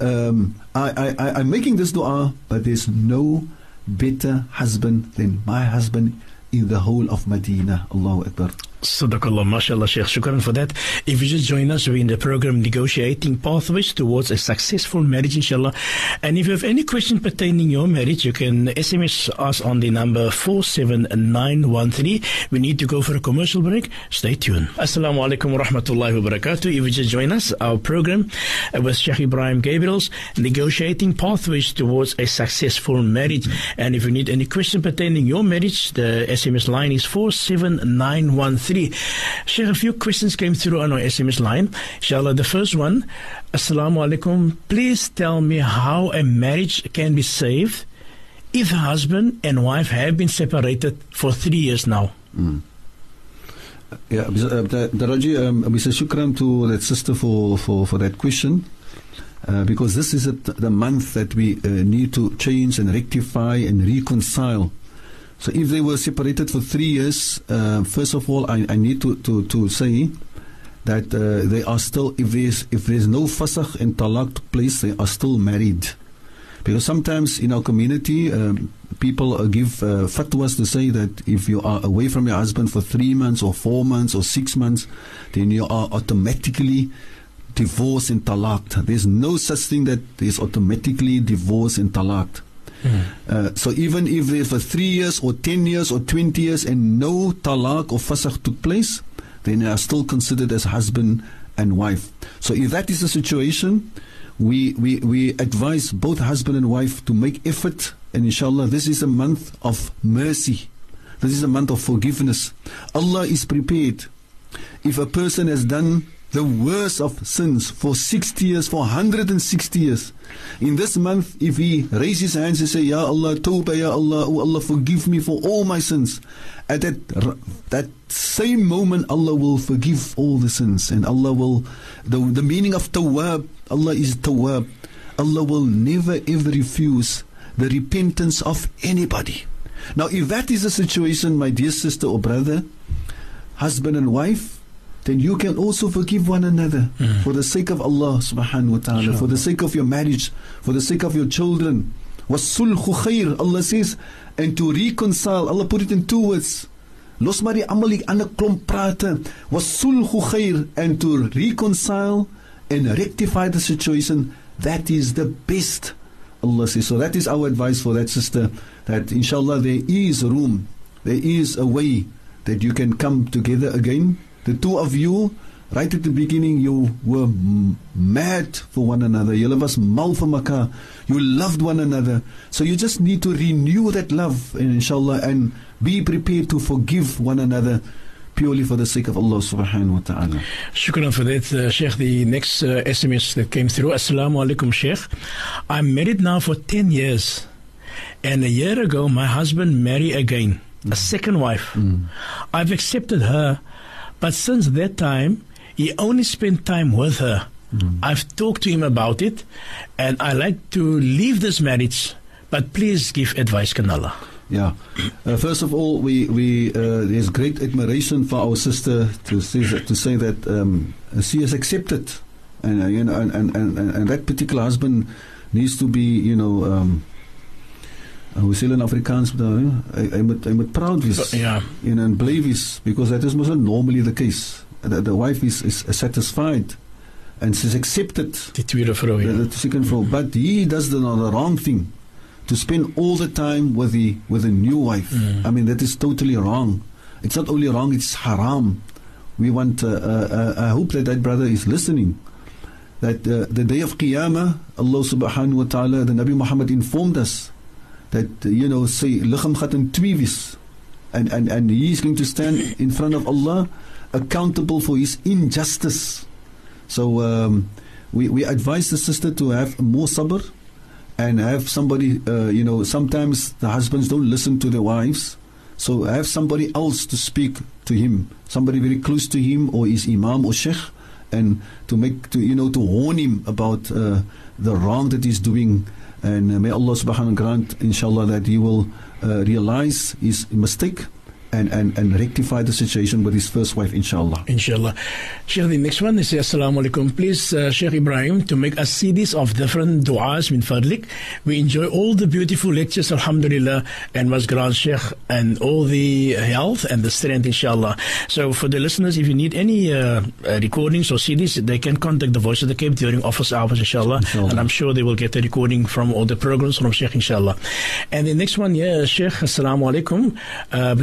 um, I, I, I'm making this dua, but there's no better husband than my husband in the whole of Medina. Allahu Akbar. Sadaqallah, mashallah, Sheikh. Shukran for that. If you just join us, we're in the program Negotiating Pathways Towards a Successful Marriage, inshallah. And if you have any question pertaining your marriage, you can SMS us on the number 47913. We need to go for a commercial break. Stay tuned. Assalamu alaikum wa rahmatullahi wa barakatuh. If you just join us, our program with Sheikh Ebrahim Gabriels, Negotiating Pathways Towards a Successful Marriage. And if you need any question pertaining your marriage, the SMS line is 47913 three. Sheikh, a few questions came through on our SMS line. Inshallah, the first one, Assalamu alaikum. Please tell me how a marriage can be saved if husband and wife have been separated for three years now. Mm. Yeah, uh, Daraji, um, we say shukran to that sister for, for, for that question. Uh, because this is a, the month that we uh, need to change and rectify and reconcile so if they were separated for three years, uh, first of all, I, I need to, to, to say that uh, they are still, if there's, if there's no fasakh and talaq place, they are still married. Because sometimes in our community, um, people uh, give uh, fatwas to say that if you are away from your husband for three months or four months or six months, then you are automatically divorced and talaqed. There's no such thing that is automatically divorced and Uh, so even if there for three years or ten years or twenty years and no talaq or fasakh took place, then they are still considered as husband and wife. So if that is the situation, we, we, we advise both husband and wife to make effort and inshallah this is a month of mercy. This is a month of forgiveness. Allah is prepared. If a person has done the worst of sins for 60 years, for 160 years. In this month, if he raises his hands and say, Ya Allah, Tawbah, Ya Allah, oh Allah, forgive me for all my sins. At that, that same moment, Allah will forgive all the sins. And Allah will, the, the meaning of Tawab, Allah is Tawab. Allah will never ever refuse the repentance of anybody. Now, if that is the situation, my dear sister or brother, husband and wife, then you can also forgive one another mm. for the sake of Allah subhanahu wa ta'ala, sure. for the sake of your marriage, for the sake of your children. Wasulhu khair, Allah says, and to reconcile, Allah put it in two words. Los mari amali almal die khair, and to reconcile and rectify the situation, that is the best. Allah says, so that is our advice for that sister, that inshallah there is room, there is a way that you can come together again the two of you right at the beginning you were mad for one another. Julle was mal vir mekaar. You loved one another. So you just need to renew that love inshallah and be prepared to forgive one another purely for the sake of Allah subhanahu wa ta'ala. Shukran for that, uh, Sheikh. The next uh, SMS that came through. Assalamu alaikum, Sheikh. I'm married now for 10 years. And a year ago, my husband married again, a second wife. I've accepted her, but since that time, he only spent time with her. I've talked to him about it, and I like to leave this marriage, but please give advice, Kanala. Yeah. Uh, first of all, we we uh, there's great admiration for our sister to say that, to say that um, she has accepted, and uh, you know, and, and, and, and that particular husband needs to be, you know. Um, hoe sê hulle in Afrikaans daar hy, hy moet hy moet proud wees Ja. you know, and bly wees because that is most normally the case the, the wife is, is satisfied and she's accepted Die tweede vrou, the, ja. the second floor. But he does the, the wrong thing to spend all the time with the with the new wife. Mm. I mean that is totally wrong. It's not only wrong; it's haram. We want. Uh, uh, uh, I hope that that brother is listening. That uh, the day of Qiyamah, Allah Subhanahu wa Taala, the Nabi Muhammad informed us that you know say lichaam gaat in twee wees, and and and he is going to stand in front of Allah accountable for his injustice. So um, we, we advise the sister to have more sabr and have somebody, uh, you know, sometimes the husbands don't listen to their wives. So have somebody else to speak to him, somebody very close to him or his imam or sheikh, and to make, to you know, to warn him about uh, the wrong that he's doing. And uh, may Allah subhanahu wa ta'ala grant, inshallah, that he will uh, realize his mistake and, and, and rectify the situation with his first wife, inshallah. Inshallah. Sheikh, the next one is Assalamu alaikum. Please, uh, Sheikh Ebrahim, to make us CDs of different du'as min fadlik. We enjoy all the beautiful lectures, alhamdulillah, and was grant Sheikh and all the health and the strength, inshallah. So for the listeners, if you need any uh, uh, recordings or CDs, they can contact the Voice of the Cape during office hours, inshallah. Inshallah. And I'm sure they will get a recording from all the programs from Sheikh, inshallah. And the next one, yeah, Sheikh, Assalamu alaikum. Uh,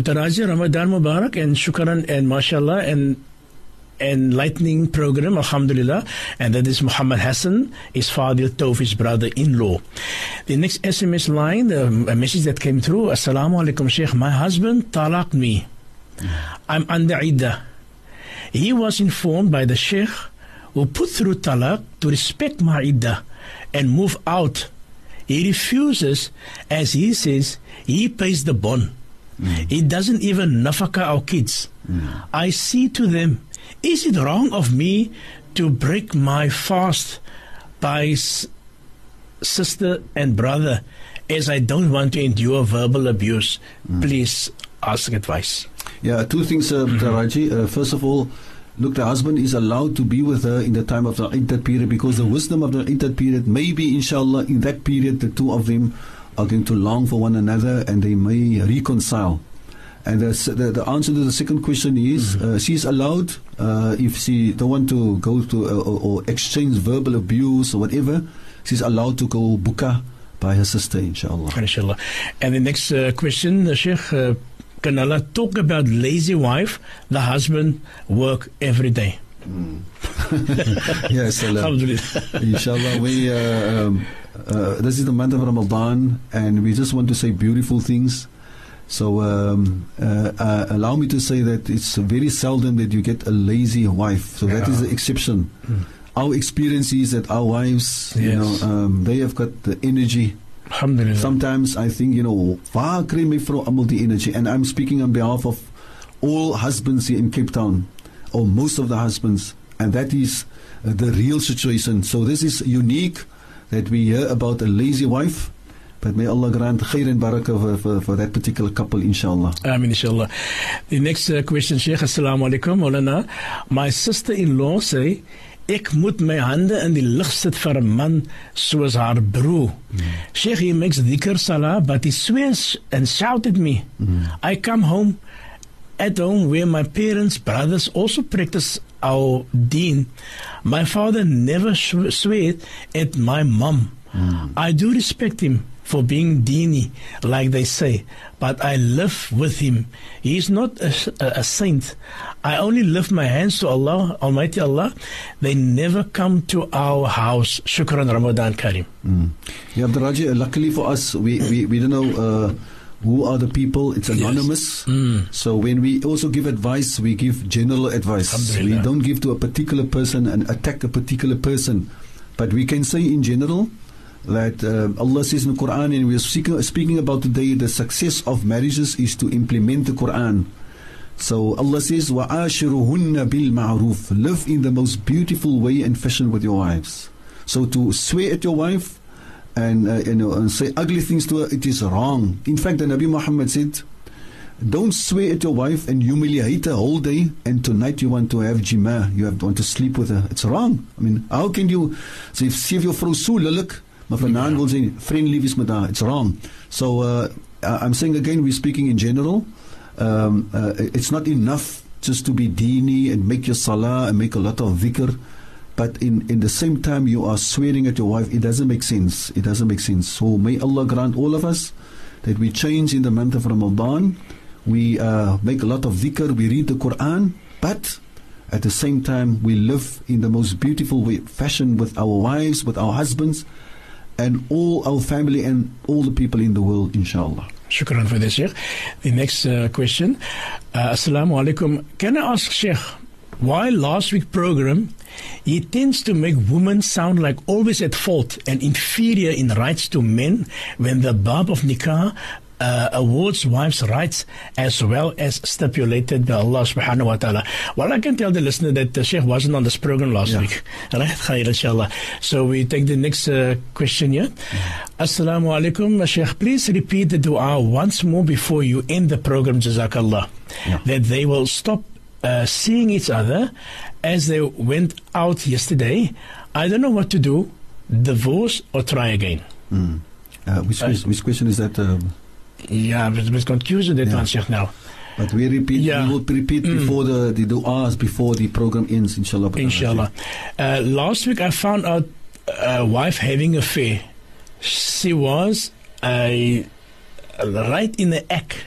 Ramadan Mubarak, and shukran, and mashallah, and enlightening program, Alhamdulillah. And that is Muhammad Hassan, his father Tawfi's brother-in-law. The next SMS line, um, a message that came through, Assalamu alaikum Sheikh, my husband talaqed me. I'm under iddah. He was informed by the Sheikh who put through talaq to respect my iddah and move out. He refuses, as he says, he pays the bond. He doesn't even nafaka our kids. I see to them, is it wrong of me to break my fast by s- sister and brother as I don't want to endure verbal abuse? Please ask advice. Yeah, two things, uh, Taraji. Uh, first of all, look, the husband is allowed to be with her in the time of the iddat period because the wisdom of the iddat period, maybe, inshallah, in that period, the two of them are going to long for one another and they may reconcile. And the, the, the answer to the second question is uh, she's allowed, uh, if she don't want to go to uh, or, or exchange verbal abuse or whatever, she's allowed to go buka by her sister, inshallah. Inshallah. And the next uh, question, uh, Sheikh, uh, can Allah talk about lazy wife? The husband work every day. <laughs> yes, <laughs> Allah. Alhamdulillah. Inshallah, we uh, um, uh, this is the month of Ramadan, and we just want to say beautiful things. So um, uh, uh, allow me to say that it's very seldom that you get a lazy wife. So that is the exception. Our experience is that our wives, you know, um, they have got the energy. Alhamdulillah. Sometimes I think, you know, waar kry my vrou almal die energy? And I'm speaking on behalf of all husbands here in Cape Town, or most of the husbands, and that is uh, the real situation. So this is unique that we hear about a lazy wife, but may Allah grant khair and barakah for, for, for that particular couple, inshallah. Amin, inshallah. The next uh, question, Sheikh, Assalamu alaikum, Maulana. My sister-in-law say, ek moet my hande in die lug sit vir 'n man soos haar broer. Sheikh, he makes dhikr salah, but he swears and shout at me. I come home at home where my parents, brothers also practice our deen. My father never sw- swear at my mum. I do respect him for being dini, like they say, but I live with him. He is not a, a, a saint. I only lift my hands to Allah, Almighty Allah. They never come to our house. Shukran Ramadan Karim. Mm. Yeah, Abdul luckily for us, we, we, we don't know uh, who are the people. It's anonymous. Yes. Mm. So when we also give advice, we give general advice. We don't give to a particular person and attack a particular person. But we can say in general that uh, Allah says in the Quran, and we are speaking, speaking about today, the success of marriages is to implement the Quran. So Allah says, وَعَاشِرُهُنَّ بِالْمَعْرُوفِ Live in the most beautiful way and fashion with your wives. So to swear at your wife and, uh, you know, and say ugly things to her, it is wrong. In fact, the Nabi Muhammad said, don't swear at your wife and humiliate her all day and tonight you want to have jima, you have, want to sleep with her. It's wrong. I mean, how can you, so if sê jou vrou so lilik, maar vanaand wil sy friendly wees met haar. It's wrong. So uh, I'm saying again, we're speaking in general. Um, uh, it's not enough just to be dini and make your salah and make a lot of dhikr. But in, in the same time, you are swearing at your wife. It doesn't make sense. It doesn't make sense. So may Allah grant all of us that we change in the month of Ramadan. We uh, make a lot of dhikr. We read the Quran. But at the same time, we live in the most beautiful way, fashion with our wives, with our husbands, and all our family and all the people in the world, inshallah. Shukran for this, Sheikh. The next uh, question. Uh, Assalamu alaikum. Can I ask Sheikh, why last week's program, he tends to make women sound like always at fault and inferior in rights to men when the bab of nikah uh, awards wives' rights as well as stipulated by Allah subhanahu wa ta'ala. Well, I can tell the listener that the Sheikh wasn't on this program last Yeah. week. <laughs> Right? Khair, inshallah. So we take the next uh, question here. Assalamu alaikum. Sheikh, please repeat the dua once more before you end the program, Jazakallah. Yeah. That they will stop uh, seeing each other as they went out yesterday. I don't know what to do, divorce or try again. Mm. Uh, which, ques- which question is that? Um, Yeah, I'm a bit confused that Yeah. one, Sheikh, now. but we repeat. Yeah. We will repeat Mm. before the the du'as before the program ends, inshallah. Inshallah. Uh, last week I found out a wife having a affair. She was uh, right in the act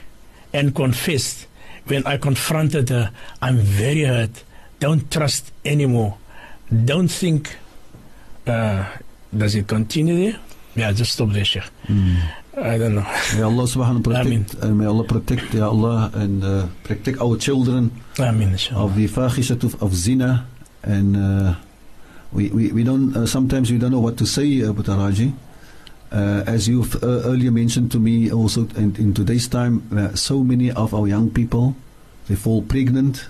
and confessed. When I confronted her, I'm very hurt. Don't trust anymore. Don't think. Uh, does it continue there? Yeah, just stop there, Sheikh. Mm. I don't know. May Allah subhanahu wa Ameen. protect and may Allah protect Ya Allah and uh, protect our children I mean, inshallah. of the fahishat of, of zina and uh, we, we, we don't uh, sometimes we don't know what to say uh, Butaraji. Uh, as you've uh, earlier mentioned to me also in, in today's time uh, so many of our young people they fall pregnant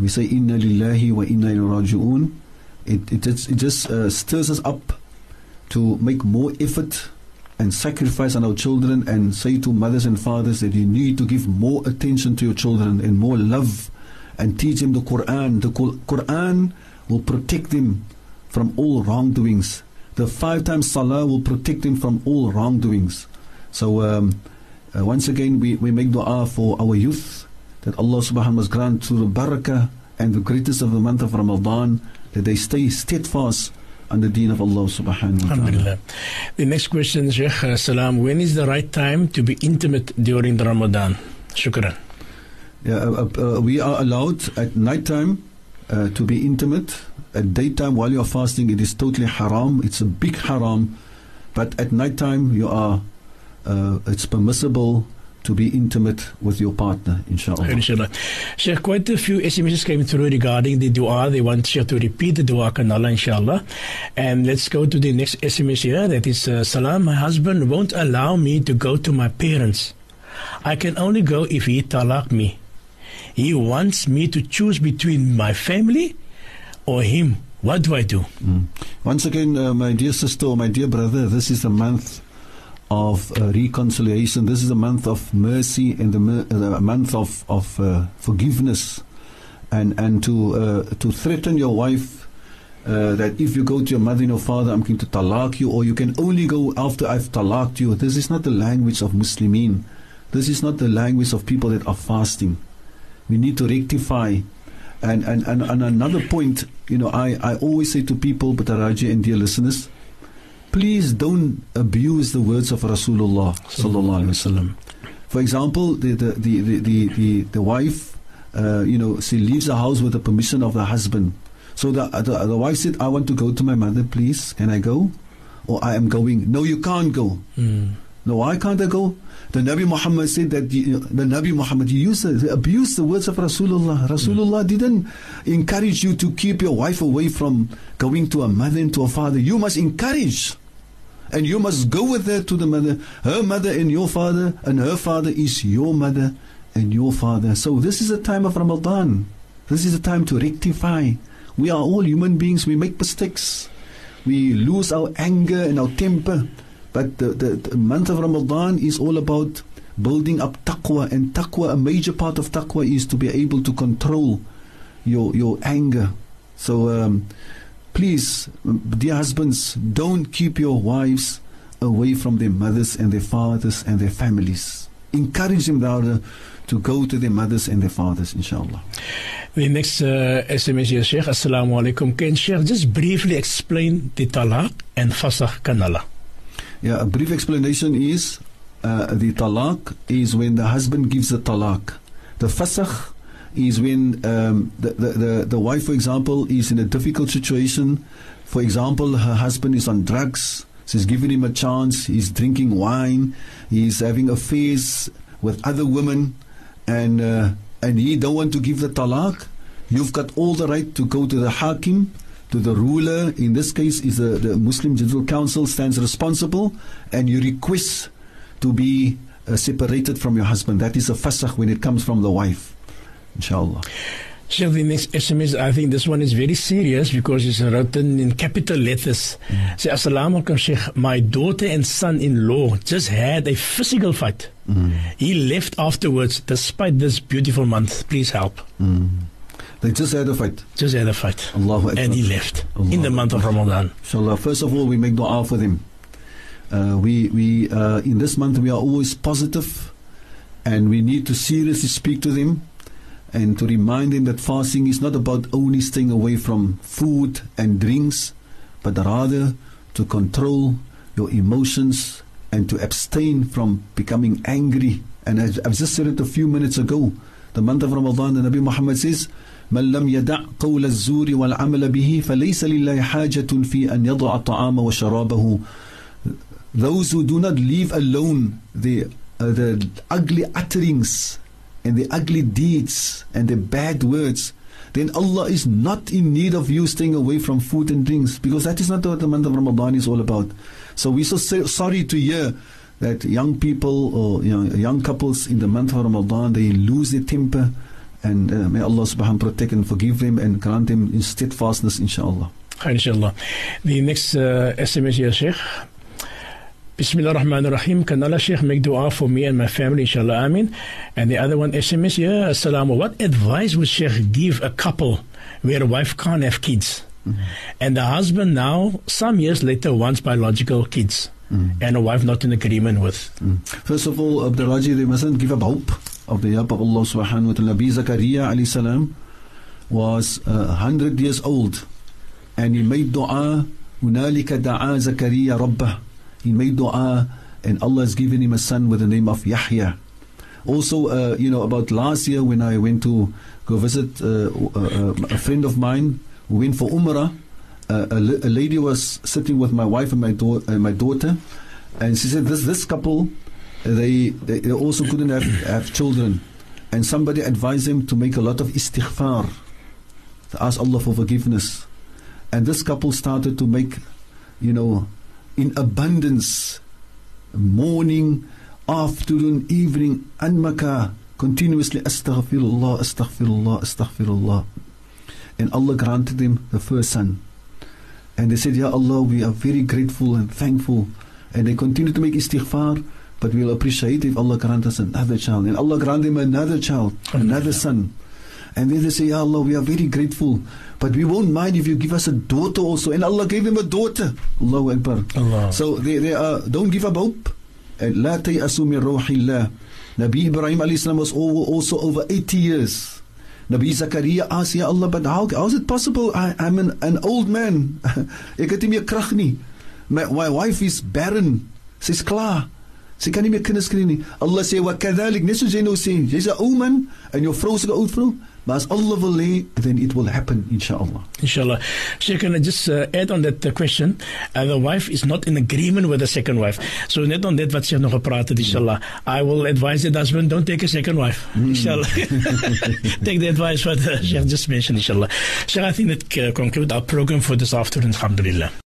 we say inna lillahi wa inna ilayhi raji'un it, it just, it just uh, stirs us up to make more effort and sacrifice on our children and say to mothers and fathers that you need to give more attention to your children and more love and teach them the Quran. The Quran will protect them from all wrongdoings. The five times Salah will protect them from all wrongdoings. So um, uh, once again, we, we make dua for our youth that Allah subhanahu wa ta'ala grant to the barakah and the greatest of the month of Ramadan that they stay steadfast on the deen of Allah subhanahu wa ta'ala. The next question, Sheikh uh, Salam. When is the right time to be intimate during the Ramadan? Shukran. Yeah, uh, uh, we are allowed at night time uh, to be intimate. At daytime, while you are fasting, it is totally haram. It's a big haram. But at nighttime, you are. Uh, it's permissible to be intimate with your partner, inshallah. Inshallah. Sheikh, quite a few SMSs came through regarding the dua. They want Sheikh to repeat the dua, kanala, inshallah. And let's go to the next SMS here. That is, uh, Salam, my husband won't allow me to go to my parents. I can only go if he talak me. He wants me to choose between my family or him. What do I do? Mm. Once again, uh, my dear sister or my dear brother, this is the month of uh, reconciliation. This is a month of mercy and the, uh, a month of of uh, forgiveness, and and to uh, to threaten your wife. Uh, that if you go to your mother and your father, I'm going to talak you, or you can only go after I've talaked you. This is not the language of Muslimin. This is not the language of people that are fasting. We need to rectify. And, and, and, and another point, you know, I, I always say to people, Bataraji and dear listeners, please don't abuse the words of Rasulullah sallallahu alaihi wasallam. For example, the the the the the, the, the wife, uh, you know, she leaves the house with the permission of the husband. So the, the the wife said, "I want to go to my mother, please. Can I go?" Or I am going. No, you can't go. Mm. No, why can't I go? The Nabi Muhammad said that you, the Nabi Muhammad used the, abused the words of Rasulullah. Rasulullah didn't encourage you to keep your wife away from going to a mother and to a father. You must encourage. And you must go with her to the mother. Her mother and your father, and her father is your mother and your father. So this is a time of Ramadan. This is a time to rectify. We are all human beings. We make mistakes. We lose our anger and our temper. But the, the, the month of Ramadan is all about building up taqwa. And taqwa, a major part of taqwa is to be able to control your, your anger. So um, please, dear husbands, don't keep your wives away from their mothers and their fathers and their families. Encourage them rather to go to their mothers and their fathers, inshallah. The next uh, SMS here, Sheikh. Assalamu alaikum. Can Sheikh just briefly explain the talaq and fasakh kanala? Yeah, a brief explanation is uh, the talaq is when the husband gives the talaq. The fasakh is when um, the, the, the, the wife, for example, is in a difficult situation. For example, her husband is on drugs. She's giving him a chance. He's drinking wine. He's having affairs with other women, and uh, and he don't want to give the talaq. You've got all the right to go to the hakim, to the ruler. In this case, is the, the Muslim General Council stands responsible, and you request to be uh, separated from your husband. That is a fasakh when it comes from the wife. Inshallah. Sheikh, the next SMS, I think this one is very serious because it's written in capital letters. Mm. Say, Assalamu alaikum, Sheikh. My daughter and son in law just had a physical fight. Mm. He left afterwards despite this beautiful month. Please help. Mm. They just had a fight. Just had a fight. Allahu and he left Allah in the month of Ramadan. Inshallah. First of all, we make dua for them. Uh, we, we, uh, in this month, we are always positive and we need to seriously speak to them and to remind them that fasting is not about only staying away from food and drinks, but rather to control your emotions and to abstain from becoming angry. And as I've just said it a few minutes ago, the month of Ramadan, the Nabi Muhammad says, من لم يدع قول الزور والعمل به فليس لله حاجة في أن يضع الطعام وشرابه Those who do not leave alone the, uh, the ugly utterings and the ugly deeds and the bad words, then Allah is not in need of you staying away from food and drinks because that is not what the month of Ramadan is all about. So we're so sorry to hear that young people or you know, young couples in the month of Ramadan they lose their temper and uh, may Allah subhanahu wa ta'ala protect and forgive them and grant them in steadfastness inshallah. Inshallah. The next uh, SMS here, Sheikh. Bismillah ar-Rahman ar-Rahim. Can Allah Sheikh make dua for me and my family, inshallah, Amin. And the other one, SMS, yeah, Assalamu. What advice would Sheikh give a couple where a wife can't have kids? Mm-hmm. And the husband now, some years later, wants biological kids Mm. And a wife not in agreement with. Mm. First of all, Abdul they mustn't give up hope of the help of Allah subhanahu wa ta'ala. Nabi Zakaria alayhi salam was uh, 100 years old and he made dua. هنالك دعا زكريا ربه he made dua and Allah has given him a son with the name of Yahya. Also, uh, you know, about last year when I went to go visit uh, uh, a friend of mine who went for Umrah, uh, a, a, lady was sitting with my wife and my, and my daughter, and she said, this, this couple, they, they also couldn't have, have children. And somebody advised them to make a lot of istighfar, to ask Allah for forgiveness. And this couple started to make, you know, in abundance, morning, afternoon, evening, and Makkah, continuously astaghfirullah, astaghfirullah, astaghfirullah. And Allah granted them the first son. And they said, Ya Allah, we are very grateful and thankful. And they continue to make istighfar, but we'll appreciate if Allah grant us another child. And Allah grant them another child, another son. And then they say, Ya Allah, we are very grateful. But we won't mind if you give us a daughter also. And Allah gave him a daughter. Allahu Akbar. Allah. So they, they are, don't give up hope. And لا تيأسوا من روح الله. Nabi Ibrahim alayhi was over, also over 80 years. Nabi Zakaria asked, Ya Allah, but how, how is it possible? I, I'm an, an old man. <laughs> Ek het nie meer krag nie. my, my wife is barren. Sy's klaar. Sy kan nie meer kinders kry nie. Allah sê wa kadhalik net soos jy nou sê, jy's 'n ou man en jou vrou is 'n ou vrou, maar as Allah wil hê, then it will happen inshallah. Inshallah. Sheikh, can I just uh, add on that uh, question? Uh, the wife is not in agreement with the second wife. So net on that wat sy nog gepraat het, inshallah. I will advise the husband, don't take a second wife. Inshallah. <laughs> <laughs> take the advice what uh, Sheikh just mentioned, inshallah. Sheikh, I think that uh, conclude our program for this afternoon, alhamdulillah.